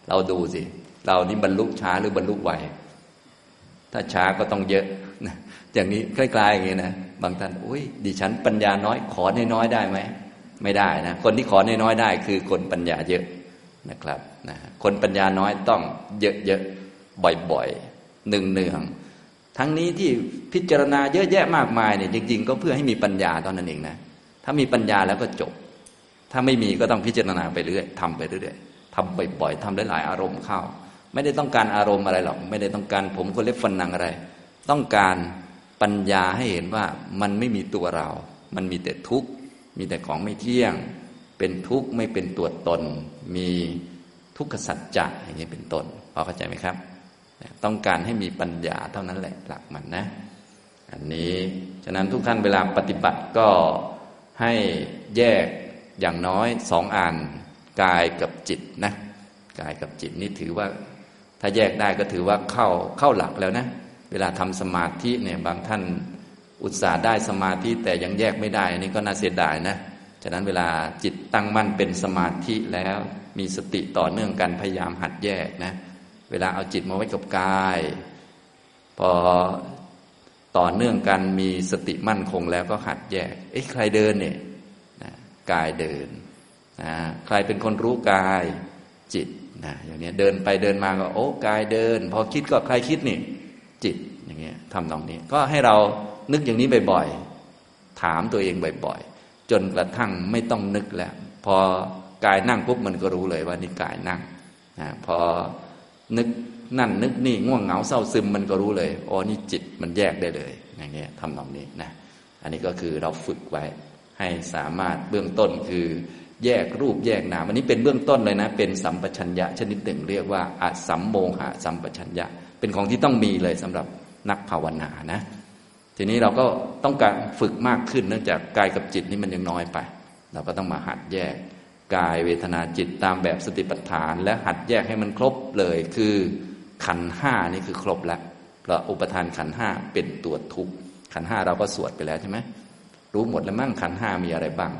เราดูสิเรานี่บรรลุช้าหรือบรรลุไวถ้าช้าก็ต้องเยอะอย่างนี้ใกล้ๆอย่างนี้นะบางท่านอุ้ยดิฉันปัญญาน้อย ขอน้อยๆได้ไหมไม่ได้นะคนที่ขอน้อยๆได้คือคนปัญญาเยอะนะครับนะคนปัญญาน้อยต้องเยอะๆบ่อยๆหนึ่งๆทั้งนี้ที่พิจารณาเยอะแยะมากมายเนี่ยจริงๆ ก็เพื่อให้มีปัญญาตอนนั้นเองนะถ้ามีปัญญาแล้วก็จบ ถ้าไม่มีก็ต้องพิจารณาไปเรื่อยทำไปเรื่อยทำบ่อยๆทำหลายๆอารมณ์เข้า ไม่ได้ต้องการอารมณ์อะไรหรอก ไม่ได้ต้องการผมคนเล็บฟันนังอะไร ต้องการปัญญาให้เห็นว่ามันไม่มีตัวเรา มันมีแต่ทุกข์ มีแต่ของไม่เที่ยง เป็นทุกข์ไม่เป็นตัวตน มีทุกขสัจจะอย่างนี้เป็นต้นพอเข้าใจไหมครับ ต้องการให้มีปัญญาเท่านั้นแหละหลักมันนะ อันนี้ ฉะนั้นทุกท่านเวลาปฏิบัติก็ให้แยก อย่างน้อยสองอันกายกับจิตนะกายกับจิตนี่ถือว่า ถ้าแยกได้ก็ถือว่าเข้าเข้าหลักแล้วนะ เวลาทำสมาธิเนี่ยบางท่านอุตส่าห์ได้สมาธิแต่ยังแยกไม่ได้นี่ก็น่าเสียดายนะฉะนั้นเวลาจิตตั้งมั่นเป็นสมาธิแล้วมีสติต่อเนื่องกันพยายามหัดแยกนะเวลาเอาจิตมาไว้กับกาย พอต่อเนื่องกันมีสติมั่นคงแล้วก็หัดแยก เอ๊ะใครเดินเนี่ย กายเดินนะใครเป็นคนรู้กายจิตนะอย่างนี้เดินไปเดินมาก็โอ้กายเดิน พอคิดก็ใครคิดนี่ จิตอย่างเงี้ยทำตรงนี้ ก็ให้เรานึกอย่างนี้บ่อยๆถามตัวเองบ่อยๆจนกระทั่งไม่ต้องนึกแล้ว พอกายนั่งปุ๊บมันก็รู้เลยว่านี่กายนั่งนะพอนึกนั่นนึกนี่ง่วงเหงาเศร้าซึมมันก็รู้เลยอ๋อนี่จิตมันแยกได้เลยอย่างเงี้ยทำตรงนี้นะอันนี้ก็คือเราฝึกไว้ ให้สามารถเบื้องต้นคือแยกรูปแยกนามอันนี้เป็นเบื้องต้นเลยนะ เป็นสัมปชัญญะชนิดหนึ่งเรียกว่าอสัมโมหะสัมปชัญญะ เป็นของที่ต้องมีเลยสำหรับนักภาวนานะ ทีนี้เราก็ต้องการฝึกมากขึ้นเนื่องจากกายกับจิตนี่มันยังน้อยไป เราก็ต้องมาหัดแยกกายเวทนาจิตตามแบบสติปัฏฐาน และหัดแยกให้มันครบเลยคือขันห้านี่คือครบแล้วเพราะอุปทานขันห้าเป็นตัวทุกขันห้าเราก็สวดไปแล้วใช่ไหม รู้หมดแล้วมั่งขันห้ามีอะไรบ้าง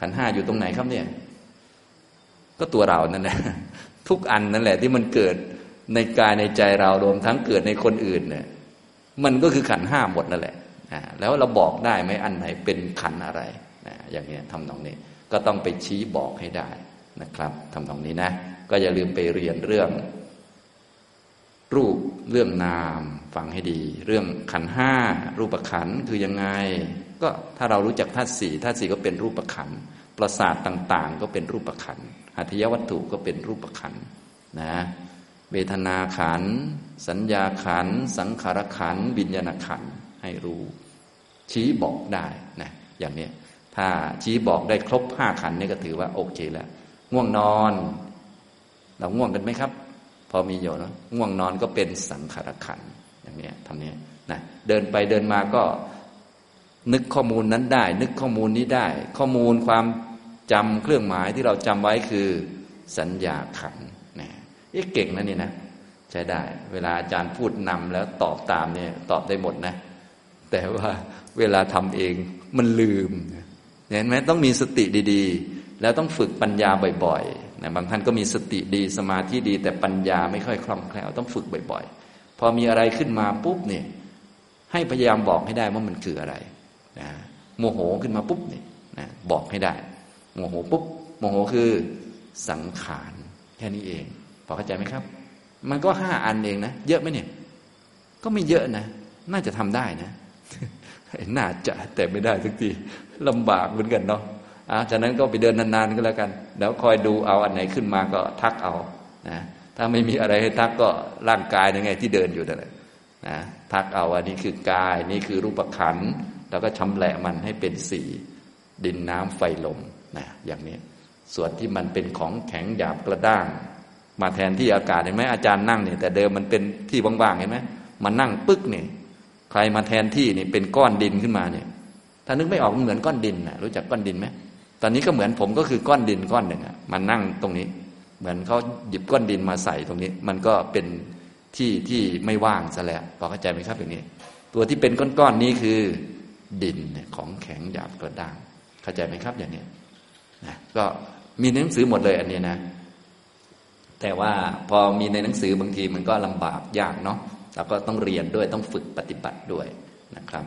ขันห้าอยู่ตรงไหนครับเนี่ย ก็ตัวเรานั่นแหละทุกอันนั่นแหละ ที่มันเกิดในกายในใจเรารวมทั้งเกิดในคนอื่นเนี่ยมันก็คือขันห้าหมดนั่นแหละแล้วเราบอกได้ไหมอันไหนเป็นขันอะไรอย่างนี้ทำตรงนี้ ก็ต้องไปชี้บอกให้ได้นะครับทำตรงนี้นะ ก็อย่าลืมไปเรียนเรื่อง รูปเรื่องนาม ฟังให้ดี เรื่องขันห้ารูปขันคือยังไง ก็ถ้าเรารู้จักธาตุสี่ธาตุสี่ก็เป็นรูปขันประสาทต่าง ๆ ก็เป็นรูปขันหัตถยวัตถุก็เป็นรูปขันนะเวทนาขัน สัญญาขัน สังขารขันวิญญาณขันให้รู้ ชี้บอกได้นะอย่างนี้ถ้าชี้บอกได้ครบห้าขันนี่ก็ถือว่าโอเคแล้วง่วงนอน เราง่วงกันไหมครับ พอมีอยู่นะง่วงนอนก็เป็นสังขารขันอย่างนี้ทำนี้นะเดินไปเดินมาก็ นึกข้อมูลนั้นได้ นึกข้อมูลนี้ได้ ข้อมูลความจำเครื่องหมายที่เราจำไว้คือสัญญาขันเอ๊ะเก่งนะนี่นะ ใช้ได้ เวลาอาจารย์พูดนำแล้วตอบตามเนี่ย ตอบได้หมดนะ แต่ว่าเวลาทำเองมันลืมเห็นไหมต้องมีสติดีๆ แล้วต้องฝึกปัญญาบ่อยๆนะบางท่านก็มีสติดีสมาธิดี แต่ปัญญาไม่ค่อยคล่องแคล่วต้องฝึกบ่อย ๆ พอมีอะไรขึ้นมาปุ๊บเนี่ยให้พยายามบอกให้ได้ว่ามันคืออะไร นะโมโหขึ้นมาปุ๊บเนี่ยนะบอกให้ได้ โมโหปุ๊บ โมโหคือสังขารแค่นี้เอง พอเข้าใจไหมครับ มันก็ห้าอันเองนะ เยอะไหมเนี่ย ก็ไม่เยอะนะ น่าจะทำได้นะ น่าจะแต่ไม่ได้ทุกทีลำบากเหมือนกันเนาะอะฉะนั้นก็ไปเดินนานๆก็แล้วกัน แล้วคอยดูเอาอันไหนขึ้นมาก็ทักเอานะถ้าไม่มีอะไรให้ทักก็ร่างกายยังไงที่เดินอยู่นั่นแหละนะทักเอาอันนี้คือกายนี่คือรูปขัน แล้วก็ชำแหละมันให้เป็นสีดินน้ำไฟลมนะอย่างนี้ ส่วนที่มันเป็นของแข็งหยาบกระด้าง มาแทนที่อากาศเห็นไหมอาจารย์นั่งเนี่ยแต่เดิมมันเป็นที่ว่างๆเห็นไหมมันนั่งปึ๊กเนี่ยใครมาแทนที่นี่เป็นก้อนดินขึ้นมาเนี่ย ถ้านึกไม่ออกมันเหมือนก้อนดินนะรู้จักก้อนดินไหมตอนนี้ก็เหมือนผมก็คือก้อนดินก้อนหนึ่งอะมันนั่งตรงนี้ เหมือนเขาหยิบก้อนดินมาใส่ตรงนี้ มันก็เป็นที่ที่ไม่ว่างซะแล้วพอเข้าใจไหมครับอย่างนี้ ตัวที่เป็นก้อนๆนี้คือ ดินของแข็งหยาบกระด้างเข้าใจไหมครับอย่างนี้นะก็มีหนังสือหมดเลยอันนี้นะ แต่ว่าพอมีในหนังสือบางทีมันก็ลำบากยากเนาะเราก็ต้องเรียนด้วยต้องฝึกปฏิบัติด้วยนะครับ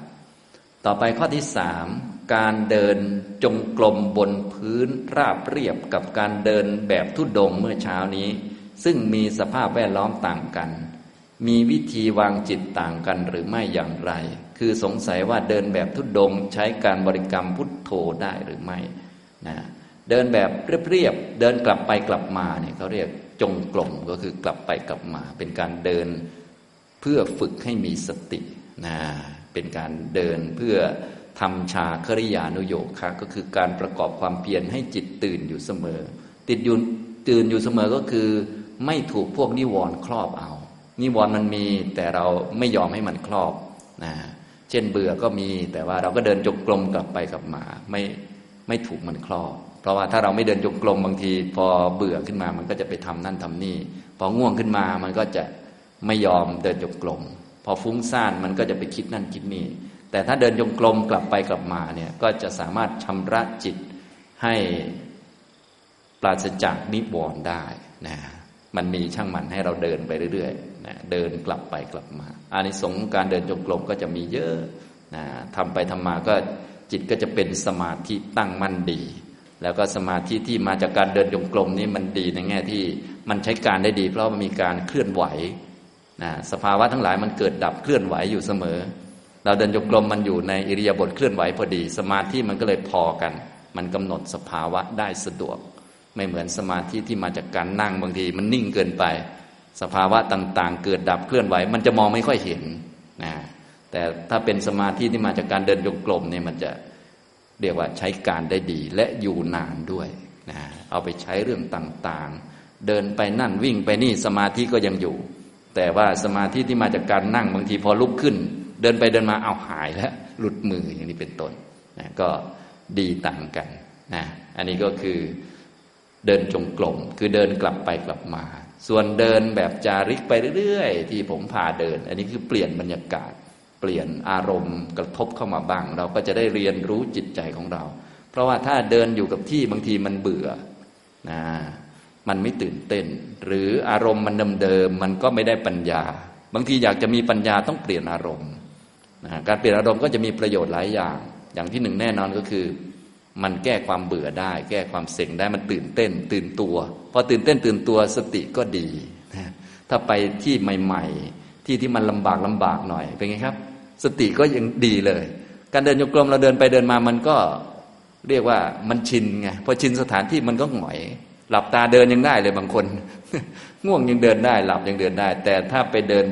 ต่อไปข้อที่สามการเดินจงกรมบนพื้นราบเรียบกับการเดินแบบทุดงเมื่อเช้านี้ ซึ่งมีสภาพแวดล้อมต่างกัน มีวิธีวางจิตต่างกันหรือไม่อย่างไร คือสงสัยว่าเดินแบบทุดดงใช้การบริกรรมพุทโธได้หรือไม่นะเดินแบบเรียบๆเดินกลับไปกลับมาเนี่ยเขาเรียกจงกรมก็คือกลับไปกลับมา เป็นการเดินเพื่อฝึกให้มีสตินะเป็นการเดินเพื่อทำชาคริยานุโยคะก็คือการประกอบความเพียรให้จิตตื่นอยู่เสมอ ติดอยู่ตื่นอยู่เสมอก็คือไม่ถูกพวกนิวรณ์ครอบเอา นิวรณ์มันมีแต่เราไม่ยอมให้มันครอบนะ เช่นเบื่อก็มี แต่ว่าเราก็เดินจงกรมกลับไปกลับมาไม่ไม่ถูกมันครอบเพราะว่าถ้าเราไม่เดินจงกรมบางที พอเบื่อขึ้นมามันก็จะไปทำนั่นทำนี่ พอง่วงขึ้นมามันก็จะไม่ยอมเดินจงกรมพอฟุ้งซ่านมันก็จะไปคิดนั่นคิดนี่แต่ถ้าเดินจงกรมกลับไปกลับมาเนี่ยก็จะสามารถชำระจิตให้ปราศจากนิวรณ์ได้นะ มันมีช่างมันให้เราเดินไปเรื่อยๆนะเดินกลับไปกลับมาอานิสงส์การเดินจงกรมก็จะมีเยอะนะทำไปทำมาก็จิตก็จะเป็นสมาธิตั้งมั่นดี แล้วก็สมาธิที่มาจากการเดินจงกรมนี้มันดีในแง่ที่มันใช้การได้ดี เพราะมันมีการเคลื่อนไหวนะสภาวะทั้งหลายมันเกิดดับเคลื่อนไหวอยู่เสมอ เราเดินจงกรมมันอยู่ในอิริยาบถเคลื่อนไหวพอดี สมาธิมันก็เลยพอกัน มันกำหนดสภาวะได้สะดวก ไม่เหมือนสมาธิที่มาจากการนั่งบางที มันนิ่งเกินไป สภาวะต่างๆ เกิดดับเคลื่อนไหว มันจะมองไม่ค่อยเห็นนะแต่ถ้าเป็นสมาธิที่มาจากการเดินจงกรมเนี่ยมันจะเรียกว่าใช้การได้ดีและอยู่นานด้วยนะเอาไปใช้เรื่องต่างๆ เดินไปนั่นวิ่งไปนี่สมาธิก็ยังอยู่ แต่ว่าสมาธิที่มาจากการนั่งบางทีพอลุกขึ้น เดินไปเดินมาเอาหายแล้วหลุดมืออย่างนี้เป็นต้นนะก็ดีต่างกันนะอันนี้ก็คือ เดินจงกรมคือเดินกลับไปกลับมา ส่วนเดินแบบจาริกไปเรื่อยๆ ที่ผมพาเดิน อันนี้คือเปลี่ยนบรรยากาศ เปลี่ยนอารมณ์กระทบเข้ามาบ้าง เราก็จะได้เรียนรู้จิตใจของเรา เพราะว่าถ้าเดินอยู่กับที่บางทีมันเบื่อนะมันไม่ตื่นเต้น หรืออารมณ์มันเดิมๆมันก็ไม่ได้ปัญญา บางทีอยากจะมีปัญญาต้องเปลี่ยนอารมณ์นะการเปลี่ยนอารมณ์ก็จะมีประโยชน์หลายอย่าง อย่างที่หนึ่งแน่นอนก็คือ มันแก้ความเบื่อได้ แก้ความเส็งได้มันตื่นเต้น ตื่นตัวพอตื่นเต้นตื่นตัวสติก็ดีถ้าไปที่ใหม่ ๆ ที่ที่มันลำบากลำบากหน่อยเป็นไงครับ สติก็ยังดีเลย การเดินโยกลมเราเดินไปเดินมามันก็เรียกว่ามันชินไงพอชินสถานที่มันก็หงอย หลับตาเดินยังได้เลยบางคน ง่วงยังเดินได้ หลับยังเดินได้ แต่ถ้าไปเดิน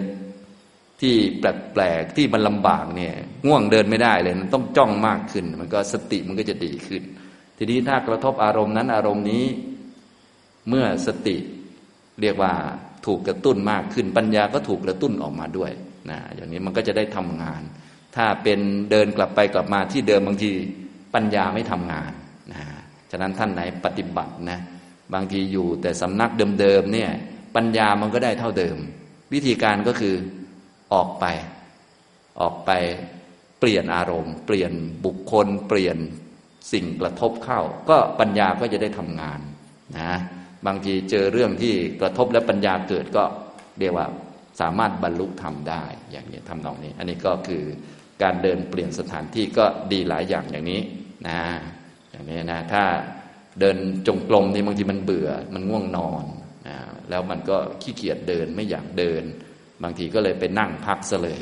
ที่แปลกๆที่มันลำบากเนี่ยง่วงเดินไม่ได้เลยมันต้องจ้องมากขึ้น มันก็สติมันก็จะดีขึ้น ทีนี้ถ้ากระทบอารมณ์นั้นอารมณ์นี้ เมื่อสติเรียกว่าถูกกระตุ้นมากขึ้นปัญญาก็ถูกกระตุ้นออกมาด้วยนะอย่างนี้มันก็จะได้ทำงาน ถ้าเป็นเดินกลับไปกลับมาที่เดิมบางทีปัญญาไม่ทำงานนะฉะนั้นท่านไหนปฏิบัตินะบางทีอยู่แต่สำนักเดิมๆเนี่ยปัญญามันก็ได้เท่าเดิม วิธีการก็คือ ออกไป ออกไปเปลี่ยนอารมณ์ เปลี่ยนบุคคล เปลี่ยนสิ่งกระทบเข้า ก็ปัญญาก็จะได้ทำงานนะบางทีเจอเรื่องที่กระทบและปัญญาเกิดก็เรียกว่าสามารถบรรลุธรรมได้ อย่างนี้ทำนองนี้ อันนี้ก็คือการเดินเปลี่ยนสถานที่ก็ดีหลายอย่างอย่างนี้นะอย่างนี้นะถ้าเดินจงกรมนี่บางทีมันเบื่อมันง่วงนอนนะแล้วมันก็ขี้เกียจเดินไม่อยากเดิน บางทีก็เลยไปนั่งพักซะเลย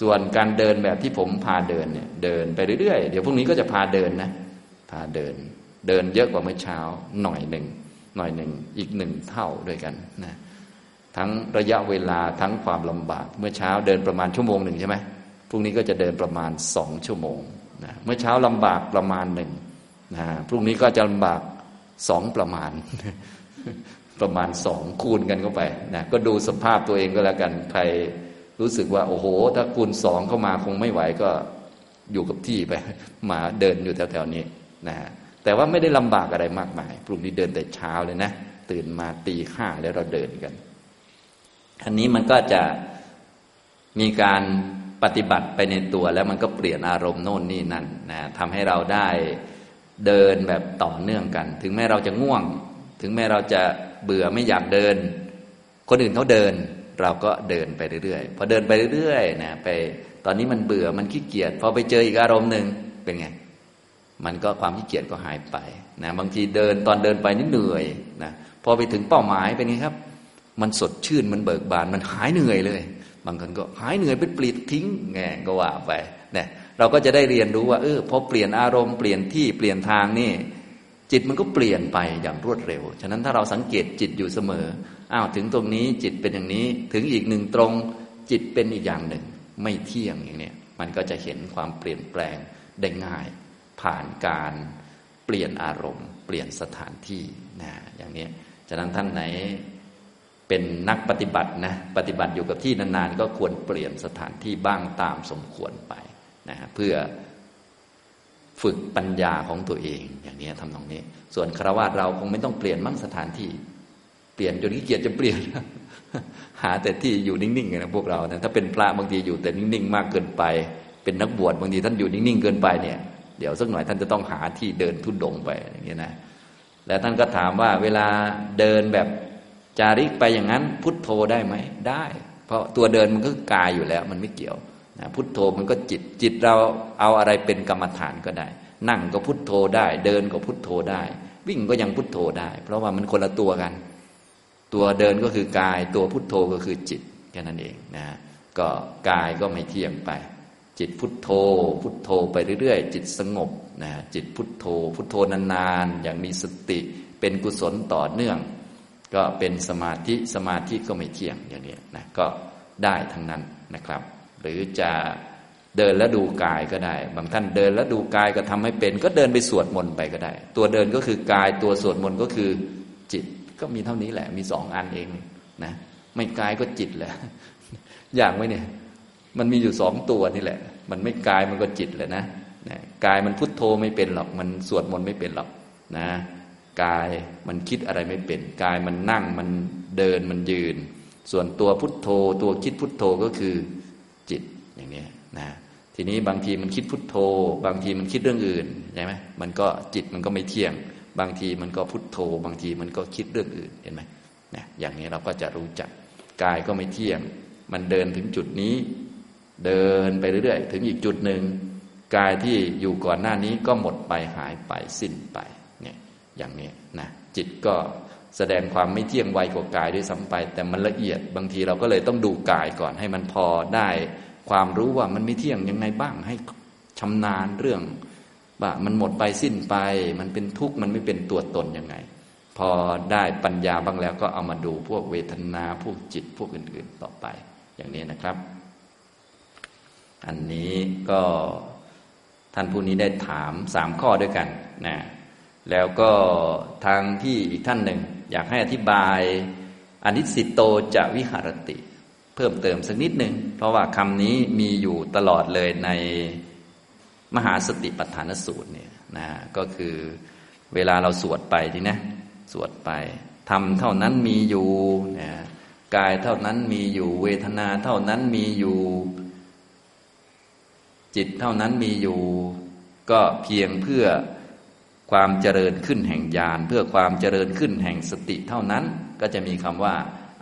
ส่วนการเดินแบบที่ผมพาเดินเนี่ยเดินไปเรื่อยๆ เดี๋ยวพรุ่งนี้ก็จะพาเดินนะ พาเดิน เดินเยอะกว่าเมื่อเช้าหน่อยหนึ่งหน่อยหนึ่งอีกหนึ่งเท่าด้วยกันนะทั้งระยะเวลาทั้งความลำบากเมื่อเช้าเดินประมาณชั่วโมงหนึ่งใช่ไหมพรุ่งนี้ก็จะเดินประมาณสองชั่วโมงนะเมื่อเช้าลำบากประมาณหนึ่งนะพรุ่งนี้ก็จะลำบากสองประมาณ ประมาณสองคูณกันเข้าไปนะก็ดูสภาพตัวเองก็แล้วกันใครรู้สึกว่า โอ้โห ถ้าคูณสองเข้ามาคงไม่ไหวก็อยู่กับที่ไปมาเดินอยู่แถวๆนี้นะแต่ว่าไม่ได้ลำบากอะไรมากมายพรุ่งนี้เดินแต่เช้าเลยนะตื่นมาตีห้าแล้วเราเดินกัน อันนี้มันก็จะมีการปฏิบัติไปในตัวแล้วมันก็เปลี่ยนอารมณ์โน่นนี่นั่นนะทำให้เราได้เดินแบบต่อเนื่องกัน ถึงแม้เราจะง่วง ถึงแม้เราจะ เบื่อไม่อยากเดิน คนอื่นเขาเดิน เราก็เดินไปเรื่อยๆพอเดินไปเรื่อยๆนะไปตอนนี้มันเบื่อมันขี้เกียจพอไปเจออีกอารมณ์หนึ่งเป็นไงมันก็ความขี้เกียจก็หายไปนะบางทีเดินตอนเดินไปนี่เหนื่อยนะพอไปถึงเป้าหมายเป็นไงครับ มันสดชื่นมันเบิกบานมันหายเหนื่อยเลย บางคนก็หายเหนื่อยไปปลิดทิ้งแงก็ว่าไปเนี่ยเราก็จะได้เรียนรู้ว่าเออพอเปลี่ยนอารมณ์เปลี่ยนที่เปลี่ยนทางนี่ จิตมันก็เปลี่ยนไปอย่างรวดเร็ว ฉะนั้นถ้าเราสังเกตจิตอยู่เสมอ อ้าวถึงตรงนี้จิตเป็นอย่างนี้ ถึงอีกหนึ่งตรงจิตเป็นอีกอย่างหนึ่ง ไม่เที่ยงอย่างนี้มันก็จะเห็นความเปลี่ยนแปลงได้ง่าย ผ่านการเปลี่ยนอารมณ์ เปลี่ยนสถานที่นะอย่างนี้ ฉะนั้นท่านไหนเป็นนักปฏิบัตินะปฏิบัติอยู่กับที่นานๆ ก็ควรเปลี่ยนสถานที่บ้างตามสมควรไปนะเพื่อ ฝึกปัญญาของตัวเอง อย่างนี้ทำตรงนี้ ส่วนครวญเราคงไม่ต้องเปลี่ยนมั่งสถานที่ เปลี่ยนจนขี้เกียจจะเปลี่ยน หาแต่ที่อยู่นิ่งๆนะพวกเรานะถ้าเป็นพระบางทีอยู่แต่นิ่งๆ มากเกินไป เป็นนักบวชบางทีท่านอยู่นิ่งๆเกินไปเนี่ยเดี๋ยวสักหน่อยท่านจะต้องหาที่เดินทุดดงไปอย่างนี้นะแล้วท่านก็ถามว่าเวลาเดินแบบจาริกไปอย่างนั้น พุทโธได้ไหมได้ เพราะตัวเดินมันก็กายอยู่แล้ว มันไม่เกี่ยว นะพุทโธมันก็จิตจิตเราเอาอะไรเป็นกรรมฐานก็ได้ นั่งก็พุทโธได้ เดินก็พุทโธได้ วิ่งก็ยังพุทโธได้ เพราะว่ามันคนละตัวกัน ตัวเดินก็คือกาย ตัวพุทโธก็คือจิตแค่นั้นเองนะก็กายก็ไม่เที่ยงไป จิตพุทโธ พุทโธไปเรื่อยๆ จิตสงบนะจิตพุทโธ พุทโธนานๆอย่างมีสติเป็นกุศลต่อเนื่อง ก็เป็นสมาธิสมาธิก็ไม่เที่ยงอย่างนี้นะก็ได้ทั้งนั้นนะครับ หรือจะเดินแล้วดูกายก็ได้ บางท่านเดินแล้วดูกายก็ทำให้เป็น ก็เดินไปสวดมนต์ไปก็ได้ ตัวเดินก็คือกายตัวสวดมนต์ก็คือจิตก็มีเท่านี้แหละ มีสองอันเองนะไม่กายก็จิตแหละ อย่างไว้เนี่ย มันมีอยู่สองตัวนี่แหละ มันไม่กายมันก็จิตแหละนะนะกายมันพุทโธไม่เป็นหรอก มันสวดมนต์ไม่เป็นหรอกนะกายมันคิดอะไรไม่เป็น กายมันนั่งมันเดินมันยืน ส่วนตัวพุทโธ ตัวคิดพุทโธก็คือ นะทีนี้บางทีมันคิดพุทโธ บางทีมันคิดเรื่องอื่นใช่ไหมมันก็จิตมันก็ไม่เที่ยง บางทีมันก็พุทโธ บางทีมันก็คิดเรื่องอื่นเห็นไหมนะอย่างนี้เราก็จะรู้จักกายก็ไม่เที่ยง มันเดินถึงจุดนี้ เดินไปเรื่อยๆ ถึงอีกจุดหนึ่งกายที่อยู่ก่อนหน้านี้ก็หมดไปหายไปสิ้นไปเนี่ยอย่างนี้นะจิตก็แสดงความไม่เที่ยงไวกว่ากายด้วยซ้ำไป แต่มันละเอียดบางทีเราก็เลยต้องดูกายก่อนให้มันพอได้ ความรู้ว่ามันไม่เที่ยงยังไงบ้างให้ชำนาญเรื่องว่ามันหมดไปสิ้นไป มันเป็นทุกข์มันไม่เป็นตัวตนยังไง พอได้ปัญญาบ้างแล้วก็เอามาดูพวกเวทนาพวกจิตพวกอื่น ๆต่อไปอย่างนี้นะครับ อันนี้ก็ท่านผู้นี้ได้ถามสามข้อด้วยกันนะแล้วก็ทางที่อีกท่านหนึ่ง อยากให้อธิบายอนิสิตโตจะวิหารติ เพิ่มเติมสักนิดหนึ่งเพราะว่าคำนี้มีอยู่ตลอดเลยในมหาสติปัฏฐานสูตรเนี่ยนะก็คือเวลาเราสวดไปทีนะสวดไปทำเท่านั้นมีอยู่นะกายเท่านั้นมีอยู่ เวทนาเท่านั้นมีอยู่ จิตเท่านั้นมีอยู่ ก็เพียงเพื่อความเจริญขึ้นแห่งญาณเพื่อความเจริญขึ้นแห่งสติเท่านั้นก็จะมีคำว่า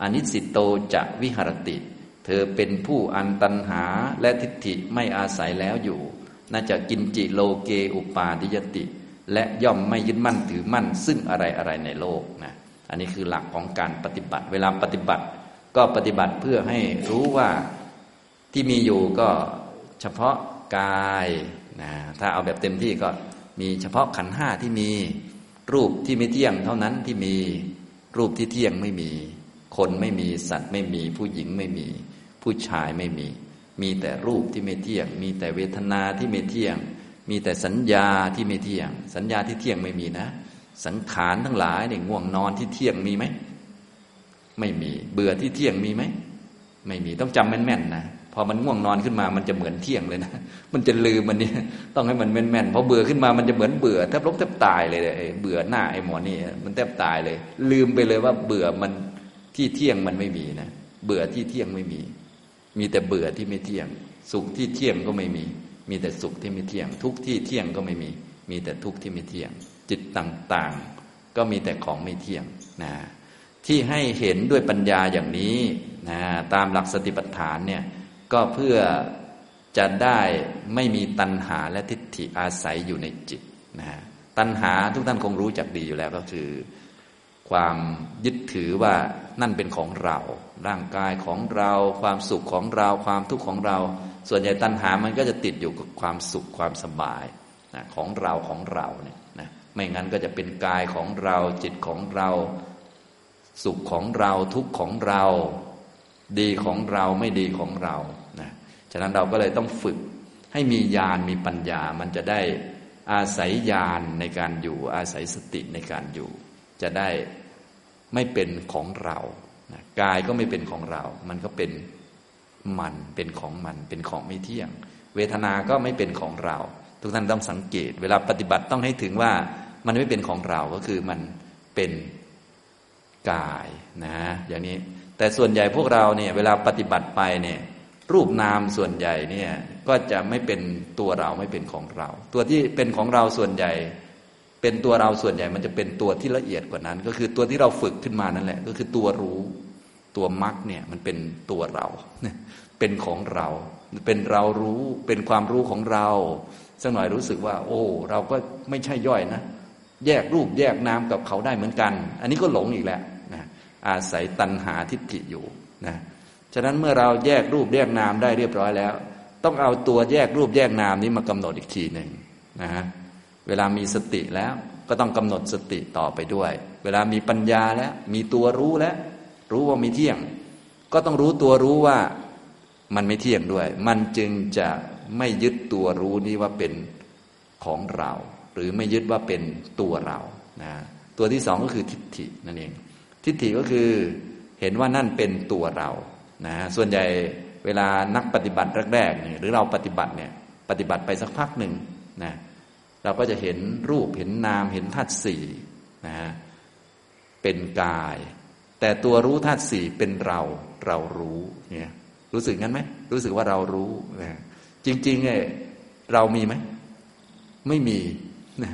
อนิสิตโตจะวิหรติ เธอเป็นผู้อันตันหาและทิฏฐิไม่อาศัยแล้วอยู่ น่าจะกินจิโลเกอุปาทิยติ และย่อมไม่ยึดมั่นถือมั่น ซึ่งอะไรอะไรในโลกนะอันนี้คือหลักของการปฏิบัติ เวลาปฏิบัติ ก็ปฏิบัติเพื่อให้รู้ว่าที่มีอยู่ก็เฉพาะกายนะถ้าเอาแบบเต็มที่ก็มีเฉพาะขันห้าที่มีรูปที่ไม่เที่ยงเท่านั้นที่มีรูปที่เที่ยงไม่มี คนไม่มีสัตว์ไม่มีผู้หญิงไม่มี ผู้ชายไม่มี มีแต่รูปที่ไม่เที่ยง มีแต่เวทนาที่ไม่เที่ยง มีแต่สัญญาที่ไม่เที่ยง สัญญาที่เที่ยงไม่มีนะ สังขารทั้งหลายเนี่ยง่วงนอนที่เที่ยงมีไหมไม่มี เบื่อที่เที่ยงมีไหมไม่มีต้องจำแม่นๆนะพอมันง่วงนอนขึ้นมามันจะเหมือนเที่ยงเลยนะ มันจะลืมมันนี่ต้องให้มันแม่นๆพอเบื่อขึ้นมามันจะเหมือนเบื่อแทบล้มแทบตายเลยไอ้เบื่อหน้าไอ้หมอนี่มันแทบตายเลย ลืมไปเลยว่าเบื่อมัน ที่เที่ยงมันไม่มีนะ เบื่อที่เที่ยงไม่มี มีแต่เบื่อที่ไม่เที่ยง สุขที่เที่ยงก็ไม่มี มีแต่สุขที่ไม่เที่ยง ทุกที่เที่ยงก็ไม่มี มีแต่ทุกที่ไม่เที่ยง จิตต่างๆ ก็มีแต่ของไม่เที่ยงนะที่ให้เห็นด้วยปัญญาอย่างนี้นะตามหลักสติปัฏฐานเนี่ยก็เพื่อจะได้ไม่มีตัณหาและทิฏฐิอาศัยอยู่ในจิตนะตัณหาทุกท่านคงรู้จักดีอยู่แล้วก็คือ ความยึดถือว่านั่นเป็นของเรา ร่างกายของเรา ความสุขของเรา ความทุกข์ของเรา ส่วนใหญ่ตัณหามันก็จะติดอยู่กับความสุขความสบายนะของเราของเราเนี่ยนะไม่งั้นก็จะเป็นกายของเราจิตของเรา สุขของเราทุกข์ของเรา ดีของเราไม่ดีของเรานะฉะนั้นเราก็เลยต้องฝึกให้มีญาณมีปัญญามันจะได้อาศัยญาณในการอยู่อาศัยสติในการอยู่ จะได้ไม่เป็นของเรานะกายก็ไม่เป็นของเรา มันก็เป็นมันเป็นของมันเป็นของไม่เที่ยง เวทนา ก็ไม่เป็นของเรา ทุกท่านต้องสังเกต เวลาปฏิบัติต้องให้ถึงว่ามันไม่เป็นของเราก็คือมันเป็นกายนะอย่างนี้ แต่ส่วนใหญ่พวกเราเนี่ยเวลาปฏิบัติไปเนี่ยรูปนามส่วนใหญ่เนี่ยก็จะไม่เป็นตัวเราไม่เป็นของเรา ตัวที่เป็นของเราส่วนใหญ่ เป็นตัวเราส่วนใหญ่มันจะเป็นตัวที่ละเอียดกว่านั้น ก็คือตัวที่เราฝึกขึ้นมานั่นแหละ ก็คือตัวรู้ตัวมรรคเนี่ยมันเป็นตัวเราเป็นของเรา เป็นเรารู้เป็นความรู้ของเราสักหน่อยรู้สึกว่า โอ้ เราก็ไม่ใช่ย่อยนะ แยกรูปแยกนามกับเขาได้เหมือนกัน อันนี้ก็หลงอีกแล้วอาศัยตัณหาทิฏฐิอยู่นะฉะนั้นเมื่อเราแยกรูปแยกนามได้เรียบร้อยแล้ว ต้องเอาตัวแยกรูปแยกนามนี้มากำหนดอีกทีหนึ่งนะฮะ เวลามีสติแล้วก็ต้องกำหนดสติต่อไปด้วย เวลามีปัญญาแล้ว มีตัวรู้แล้ว รู้ว่ามีเที่ยง ก็ต้องรู้ตัวรู้ว่ามันไม่เที่ยงด้วย มันจึงจะไม่ยึดตัวรู้นี้ว่าเป็นของเรา หรือไม่ยึดว่าเป็นตัวเรานะตัวที่สองก็คือทิฏฐินั่นเอง ทิฏฐิก็คือเห็นว่านั่นเป็นตัวเรานะส่วนใหญ่เวลานักปฏิบัติแรกๆหรือเราปฏิบัติเนี่ยปฏิบัติไปสักพักหนึ่งนะ เราก็จะเห็นรูปเห็นนามเห็นธาตุสี่นะฮะเป็นกาย แต่ตัวรู้ธาตุสี่เป็นเราเรารู้เนี่ยรู้สึกงั้นไหมรู้สึกว่าเรารู้นะจริงๆเนี่ยเรามีไหมไม่มีนะ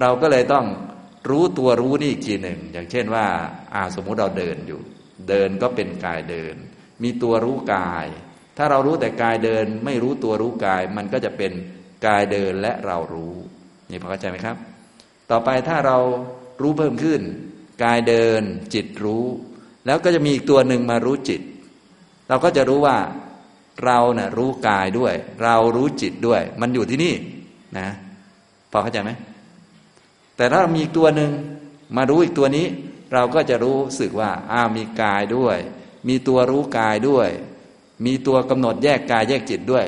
เราก็เลยต้องรู้ตัวรู้นี่อีกทีหนึ่ง อย่างเช่นว่าอาสมมุติเราเดินอยู่ เดินก็เป็นกายเดิน มีตัวรู้กาย ถ้าเรารู้แต่กายเดิน ไม่รู้ตัวรู้กาย มันก็จะเป็นกายเดินและเรารู้ นี่พอเข้าใจไหมครับ ต่อไปถ้าเรารู้เพิ่มขึ้น กายเดินจิตรู้ แล้วก็จะมีอีกตัวหนึ่งมารู้จิต เราก็จะรู้ว่าเราเนะ่ยรู้กายด้วย เรารู้จิตด้วย มันอยู่ที่นี่นะพอเข้าใจไหมแต่ถ้ามีตัวหนึ่งมารู้อีกตัวนี้ เราก็จะรู้สึกว่าอ้ามีกายด้วย มีตัวรู้กายด้วย มีตัวกำหนดแยกกายแยกจิตด้วย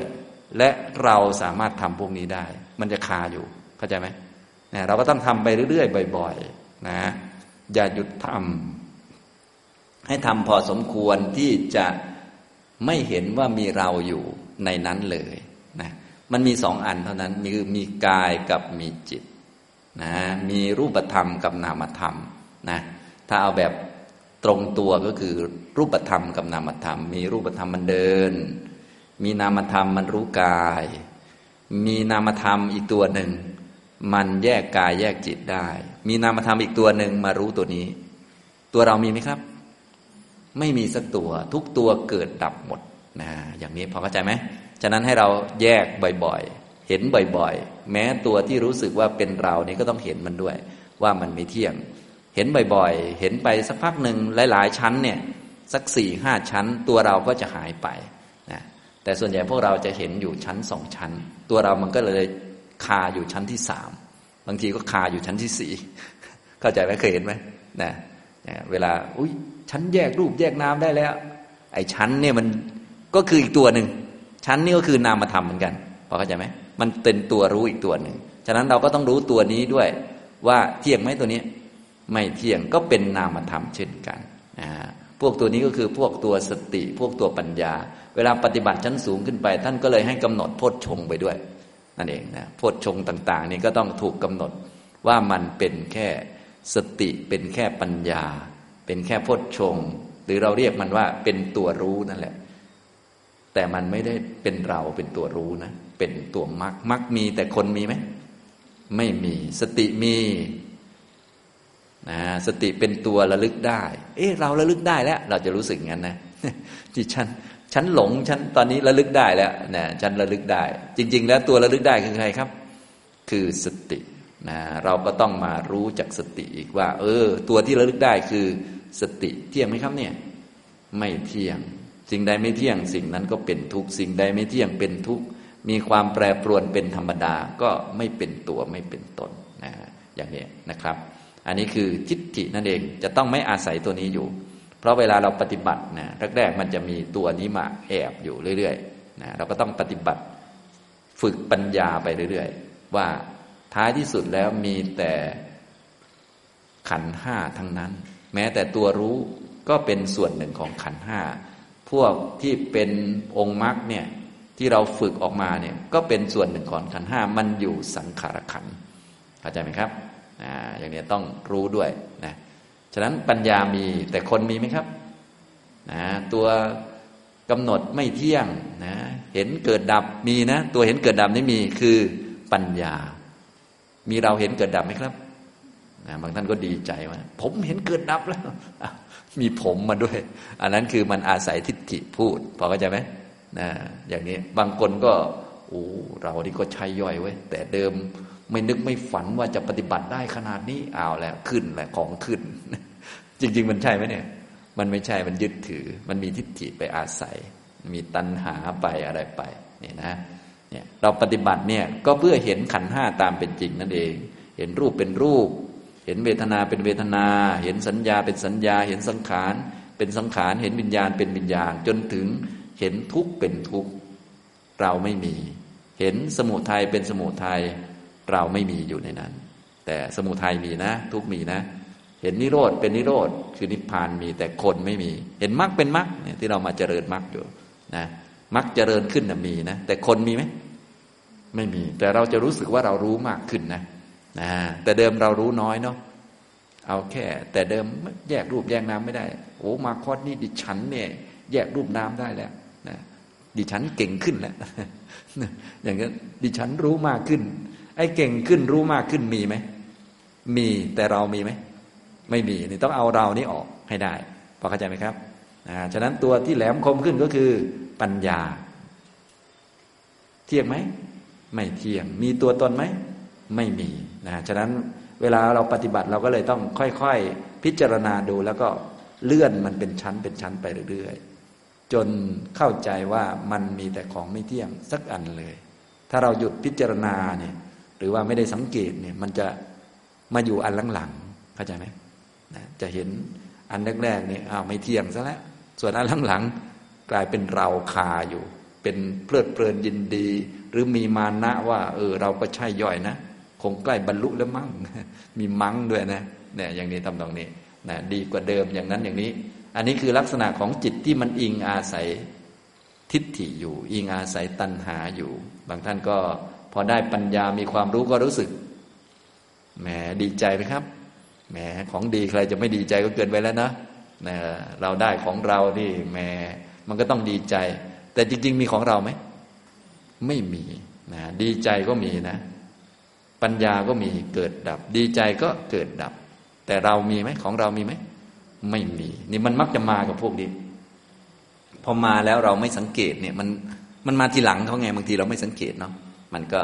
และเราสามารถทำพวกนี้ได้ มันจะคาอยู่ เข้าใจไหมนะเราก็ต้องทำไปเรื่อยๆบ่อย ๆ นะ อย่าหยุดทำให้ทำพอสมควรที่จะไม่เห็นว่ามีเราอยู่ในนั้นเลยนะมันมีสองอันเท่านั้นมีมีกายกับมีจิตนะมีรูปธรรมกับนามธรรมนะถ้าเอาแบบตรงตัวก็คือรูปธรรมกับนามธรรม มีรูปธรรมมันเดิน มีนามธรรมมันรู้กาย มีนามธรรมอีกตัวหนึ่ง มันแยกกายแยกจิตได้ มีนามธรรมอีกตัวหนึ่งมารู้ตัวนี้ ตัวเรามีไหมครับ ไม่มีสักตัว ทุกตัวเกิดดับหมดนะอย่างนี้พอเข้าใจไหมฉะนั้นให้เราแยกบ่อยๆ เห็นบ่อยๆ แม้ตัวที่รู้สึกว่าเป็นเรานี่ก็ต้องเห็นมันด้วย ว่ามันไม่เที่ยง เห็นบ่อยๆ เห็นไปสักพักหนึ่งหลายๆ ชั้นเนี่ยสักสี่ห้าชั้น ตัวเราก็จะหายไปนะแต่ส่วนใหญ่พวกเราจะเห็นอยู่ชั้นสองชั้น ตัวเรามันก็เลย คาอยู่ชั้นที่สามบางทีก็คาอยู่ชั้นที่สี่เข้าใจไหมเคยเห็นไหมนะเวลา อุ้ยชั้นแยกรูปแยกนามได้แล้ว ไอ้ชั้นเนี่ยมันก็คืออีกตัวหนึ่งชั้นนี่ก็คือนามธรรมเหมือนกันพอเข้าใจไหมมันเป็นตัวรู้อีกตัวหนึ่งฉะนั้นเราก็ต้องรู้ตัวนี้ด้วยว่าเที่ยงไหมตัวนี้ ไม่เที่ยงก็เป็นนามธรรมเช่นกันนะพวกตัวนี้ก็คือพวกตัวสติ พวกตัวปัญญา เวลาปฏิบัติชั้นสูงขึ้นไป ท่านก็เลยให้กำหนดโพชฌงไปด้วย นั่นเองนะโพชฌงต่าง ๆ นี่ก็ต้องถูกกำหนดว่ามันเป็นแค่สติเป็นแค่ปัญญา เป็นแค่โพชฌงหรือเราเรียกมันว่าเป็นตัวรู้นั่นแหละ แต่มันไม่ได้เป็นเราเป็นตัวรู้นะ เป็นตัวมรคมรรคมีแต่คนมีไหมไม่มีสติมีนะสติเป็นตัวระลึกได้ เอ๊ะเราระลึกได้แล้ว เราจะรู้สึกงั้นนะที่ฉัน ฉันหลงฉันตอนนี้ระลึกได้แล้วนะฉันระลึกได้ จริง ๆ แล้วตัวระลึกได้คือใครครับ คือสตินะเราก็ต้องมารู้จักสติอีกว่า เออ ตัวที่ระลึกได้คือสติเที่ยงไหมครับเนี่ย ไม่เที่ยง สิ่งใดไม่เที่ยง สิ่งนั้นก็เป็นทุกสิ่งใดไม่เที่ยงเป็นทุกมีความแปรปรวนเป็นธรรมดาก็ไม่เป็นตัวไม่เป็นตนนะอย่างนี้นะครับ อันนี้คือทิฏฐินั่นเองจะต้องไม่อาศัยตัวนี้อยู่ ราะเวลาเราปฏิบัตินะแรกๆมันจะมีตัวนี้มาแอบอยู่เรื่อยๆนะเราก็ต้องปฏิบัติฝึกปัญญาไปเรื่อยๆ ว่าท้ายที่สุดแล้วมีแต่ขันห้าทั้งนั้น แม้แต่ตัวรู้ก็เป็นส่วนหนึ่งของขันห้าพวกที่เป็นองค์มรรคเนี่ยที่เราฝึกออกมาเนี่ยก็เป็นส่วนหนึ่งของขันห้ามันอยู่สังขารขันเข้าใจไหมครับออย่างนี้ต้องรู้ด้วยนะ ฉะนั้นปัญญามีแต่คนมีไหมครับนะตัวกำหนดไม่เที่ยงนะเห็นเกิดดับมีนะ ตัวเห็นเกิดดับนี่มีคือปัญญา มีเราเห็นเกิดดับไหมครับนะบางท่านก็ดีใจว่า ผมเห็นเกิดดับแล้ว มีผมมาด้วย อันนั้นคือมันอาศัยทิฏฐิพูด พอเข้าใจไหมนะอย่างนี้บางคนก็โอ้เรานี่ก็ใช้ย่อยไว้แต่เดิม ไม่นึกไม่ฝันว่าจะปฏิบัติได้ขนาดนี้เอาแล้วขึ้นแหละของขึ้น จริง ๆ มันใช่ไหมเนี่ย มันไม่ใช่มันยึดถือ มันมีทิฏฐิไปอาศัย มีตัณหาไปอะไรไปนี่นะเนี่ยเราปฏิบัติเนี่ยก็เพื่อเห็นขันห้าตามเป็นจริงนั่นเอง เห็นรูปเป็นรูป เห็นเวทนาเป็นเวทนา เห็นสัญญาเป็นสัญญา เห็นสังขาร เป็นสังขาร เห็นวิญญาณเป็นวิญญาณ จนถึงเห็นทุกข์เป็นทุกข์เราไม่มี เห็นสมุทัยเป็นสมุทัย เราไม่มีอยู่ในนั้น แต่สมุทัยมีนะ ทุกมีนะ เห็นนิโรธเป็นนิโรธคือนิพพานมีแต่คนไม่มี เห็นมรรคเป็นมรรคเนี่ยที่เรามาเจริญมรรคอยู่นะมรรคเจริญขึ้นนะมีนะ แต่คนมีไหมไม่มี แต่เราจะรู้สึกว่าเรารู้มากขึ้นนะนะแต่เดิมเรารู้น้อยเนาะเอาแค่ แต่เดิมแยกรูปแยกนามไม่ได้ โอ้มาคอดนี่ดิฉันเนี่ยแยกรูปนามได้แล้วนะดิฉันเก่งขึ้นแล้วอย่างนี้นดิฉันรู้มากขึ้น ไอ้เก่งขึ้นรู้มากขึ้นมีไหม มีแต่เรามีไหม ไม่มีนี่ต้องเอาเรานี้ออกให้ได้พอเข้าใจไหมครับนะฉะนั้นตัวที่แหลมคมขึ้นก็คือปัญญา เที่ยงไหม ไม่เที่ยง มีตัวตนไหม ไม่มีนะฉะนั้นเวลาเราปฏิบัติเราก็เลยต้องค่อยๆ พิจารณาดูแล้วก็เลื่อนมันเป็นชั้นเป็นชั้นไปเรื่อยๆ จนเข้าใจว่ามันมีแต่ของไม่เที่ยงสักอันเลย ถ้าเราหยุดพิจารณาเนี่ย หรือว่าไม่ได้สังเกตเนี่ย มันจะมาอยู่อันหลังๆเข้าใจไหมนะจะเห็นอันแรกๆเนี่ยอ้าวไม่เที่ยงซะแล้วส่วนอันหลังๆกลายเป็นเราคาอยู่ เป็นเพลิดเพลินยินดี หรือมีมานะว่า เออ เราก็ใช่ย่อยนะคงใกล้บรรลุแล้วมั้งมีมั้งด้วยนะเนี่ยอย่างนี้ทำตรงนี้นะดีกว่าเดิมอย่างนั้นอย่างนี้ อันนี้คือลักษณะของจิตที่มันอิงอาศัยทิฏฐิอยู่ อิงอาศัยตัณหาอยู่ บางท่านก็ พอได้ปัญญามีความรู้ก็รู้สึกแหมดีใจไหมครับแหมของดีใครจะไม่ดีใจก็เกินไปแล้วนะนะเราได้ของเรานี่แหมมันก็ต้องดีใจ แต่จริง ๆ มีของเราไหมไม่มีนะดีใจก็มีนะ ปัญญาก็มีเกิดดับ ดีใจก็เกิดดับ แต่เรามีไหมของเรามีไหมไม่มี นี่มันมักจะมากับพวกนี้พพอมาแล้วเราไม่สังเกตเนี่ย มันมันมาทีหลังเขาไงบางทีเราไม่สังเกตเนาะ มันก็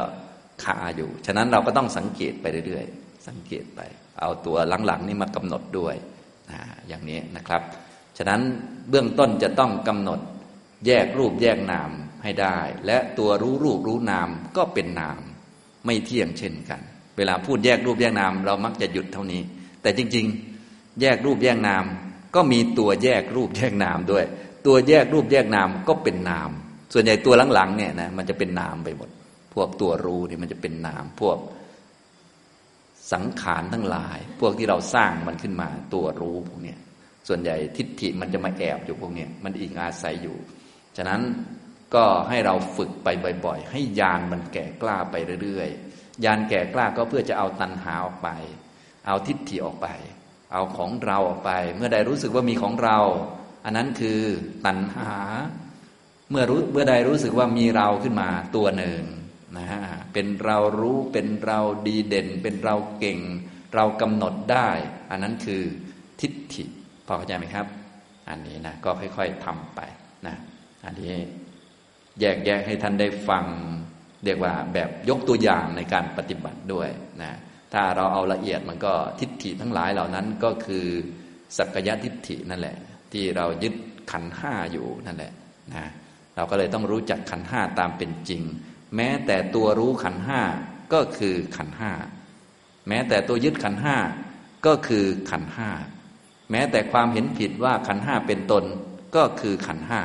คาอยู่ ฉะนั้นเราก็ต้องสังเกตไปเรื่อยๆ สังเกตไป เอาตัวหลังๆนี่มากำหนดด้วยนะอย่างนี้นะครับ ฉะนั้นเบื้องต้นจะต้องกำหนดแยกรูปแยกนามให้ได้ และตัวรู้รูปรู้นามก็เป็นนาม ไม่เที่ยงเช่นกัน เวลาพูดแยกรูปแยกนาม เรามักจะหยุดเท่านี้ แต่จริงๆ แยกรูปแยกนาม ก็มีตัวแยกรูปแยกนามด้วย ตัวแยกรูปแยกนามก็เป็นนาม ส่วนใหญ่ตัวหลังๆเนี่ยนะมันจะเป็นนามไปหมด พวกตัวรู้นี่มันจะเป็นนาม พวกสังขารทั้งหลาย พวกที่เราสร้างมันขึ้นมาตัวรู้พวกเนี้ยส่วนใหญ่ทิฏฐิมันจะมาแอบอยู่พวกเนี้ยมันอิงอาศัยอยู่ ฉะนั้นก็ให้เราฝึกไปบ่อย ๆ ให้ยานมันแก่กล้าไปเรื่อยๆยานแก่กล้าก็เพื่อจะเอาตัณหาออกไป เอาทิฏฐิออกไป เอาของเราออกไป เมื่อใดรู้สึกว่ามีของเรา อันนั้นคือตัณหา เมื่อรู้เมื่อใดรู้สึกว่ามีเราขึ้นมาตัวหนึ่ง นะฮะเป็นเรารู้เป็นเราดีเด่น เป็นเราเก่ง เรากำหนดได้ อันนั้นคือทิฏฐิพอเข้าใจไหมครับ อันนี้นะก็ค่อยๆทำไปนะอันนี้แยกแยกให้ท่านได้ฟังเรียกว่าแบบยกตัวอย่างในการปฏิบัติด้วยนะถ้าเราเอาละเอียดมันก็ทิฏฐิทั้งหลายเหล่านั้นก็คือสักกายทิฏฐินั่นแหละ ที่เรายึดขันห้าอยู่นั่นแหละนะเราก็เลยต้องรู้จักขันห้าตามเป็นจริง แม้แต่ตัวรู้ขันห้าก็คือขันห้าแม้แต่ตัวยึดขันห้าก็คือขันห้าแม้แต่ความเห็นผิดว่าขันห้าเป็นตนก็คือขันห้า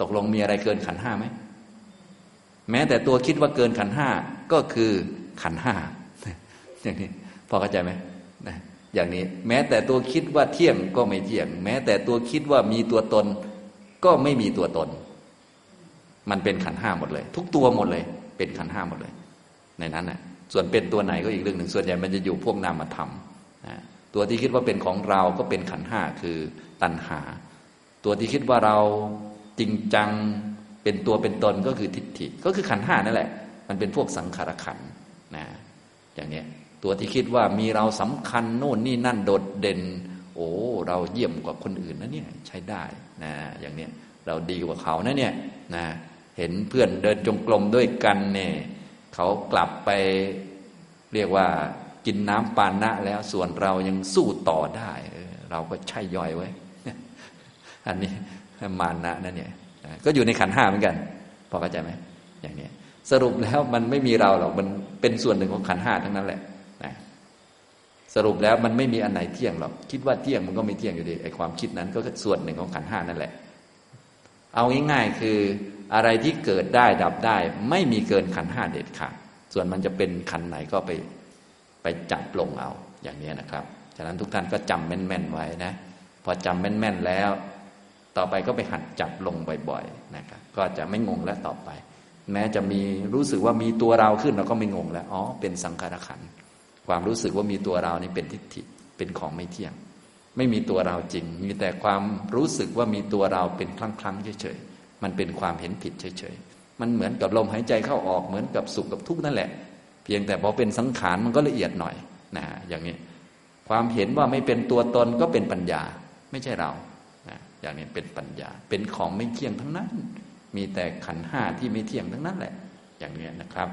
ตกลงมีอะไรเกินขันห้าไหมแม้แต่ตัวคิดว่าเกินขันห้าก็คือขันห้าอย่างนี้พอเข้าใจไหมอย่างนี้ แม้แต่ตัวคิดว่าเที่ยงก็ไม่เที่ยง แม้แต่ตัวคิดว่ามีตัวตน ก็ไม่มีตัวตน มันเป็นขันห้าหมดเลย ทุกตัวหมดเลย เป็นขันห้าหมดเลย ในนั้นนะส่วนเป็นตัวไหนก็อีกเรื่องหนึ่ง ส่วนใหญ่มันจะอยู่พวกนามธรรมนะตัวที่คิดว่าเป็นของเราก็เป็นขันห้าคือตัณหา ตัวที่คิดว่าเราจริงจังเป็นตัวเป็นตนก็คือทิฏฐิ ก็คือขันห้านั่นแหละ มันเป็นพวกสังขารขันนะอย่างนี้ตัวที่คิดว่ามีเราสำคัญโน่นนี่นั่นโดดเด่น โอ้เราเยี่ยมกว่าคนอื่นนะเนี่ยใช้ได้นะอย่างเนี้ยเราดีกว่าเขานะเนี่ยนะ เห็นเพื่อนเดินจงกรมด้วยกันเนี่ยเขากลับไปเรียกว่ากินน้ำปานะแล้วส่วนเรายังสู้ต่อได้ เราก็ใช่ย่อยไว้ อันนี้มานะนั่นเนี่ยก็อยู่ในขันห้าเหมือนกัน พอเข้าใจไหมอย่างนี้สรุปแล้วมันไม่มีเราหรอกมันเป็นส่วนหนึ่งของขันห้าทั้งนั้นแหละนะสรุปแล้วมันไม่มีอันไหนเที่ยงหรอกคิดว่าเที่ยงมันก็ไม่เที่ยงอยู่ดีไอความคิดนั้นก็ส่วนหนึ่งของขันห้านั่นแหละ เอาง่ายๆคือ อะไรที่เกิดได้ดับได้ ไม่มีเกินขันห้าเด็ดขาดส่วนมันจะเป็นขันไหนก็ไปไปจับลงเอาอย่างนี้นะครับ ฉะนั้นทุกท่านก็จำแม่นๆไว้นะ พอจำแม่นๆแล้ว ต่อไปก็ไปหัดจับลงบ่อยๆนะครับ ก็จะไม่งงแล้วต่อไป แม้จะมีรู้สึกว่ามีตัวเราขึ้นเราก็ไม่งงแล้ว อ๋อ เป็นสังขารขัน ความรู้สึกว่ามีตัวเรานี่เป็นทิฏฐิ เป็นของไม่เที่ยง ไม่มีตัวเราจริง มีแต่ความรู้สึกว่ามีตัวเราเป็นครั้งครั้งเฉยๆ มันเป็นความเห็นผิดเฉยๆ มันเหมือนกับลมหายใจเข้าออกเหมือนกับสุขกับทุกข์นั่นแหละ เพียงแต่พอเป็นสังขารมันก็ละเอียดหน่อยนะอย่างนี้ ความเห็นว่าไม่เป็นตัวตนก็เป็นปัญญา ไม่ใช่เรานะอย่างนี้เป็นปัญญา เป็นของไม่เที่ยงทั้งนั้น มีแต่ขันห้าที่ไม่เที่ยงทั้งนั้นแหละ อย่างนี้นะครับ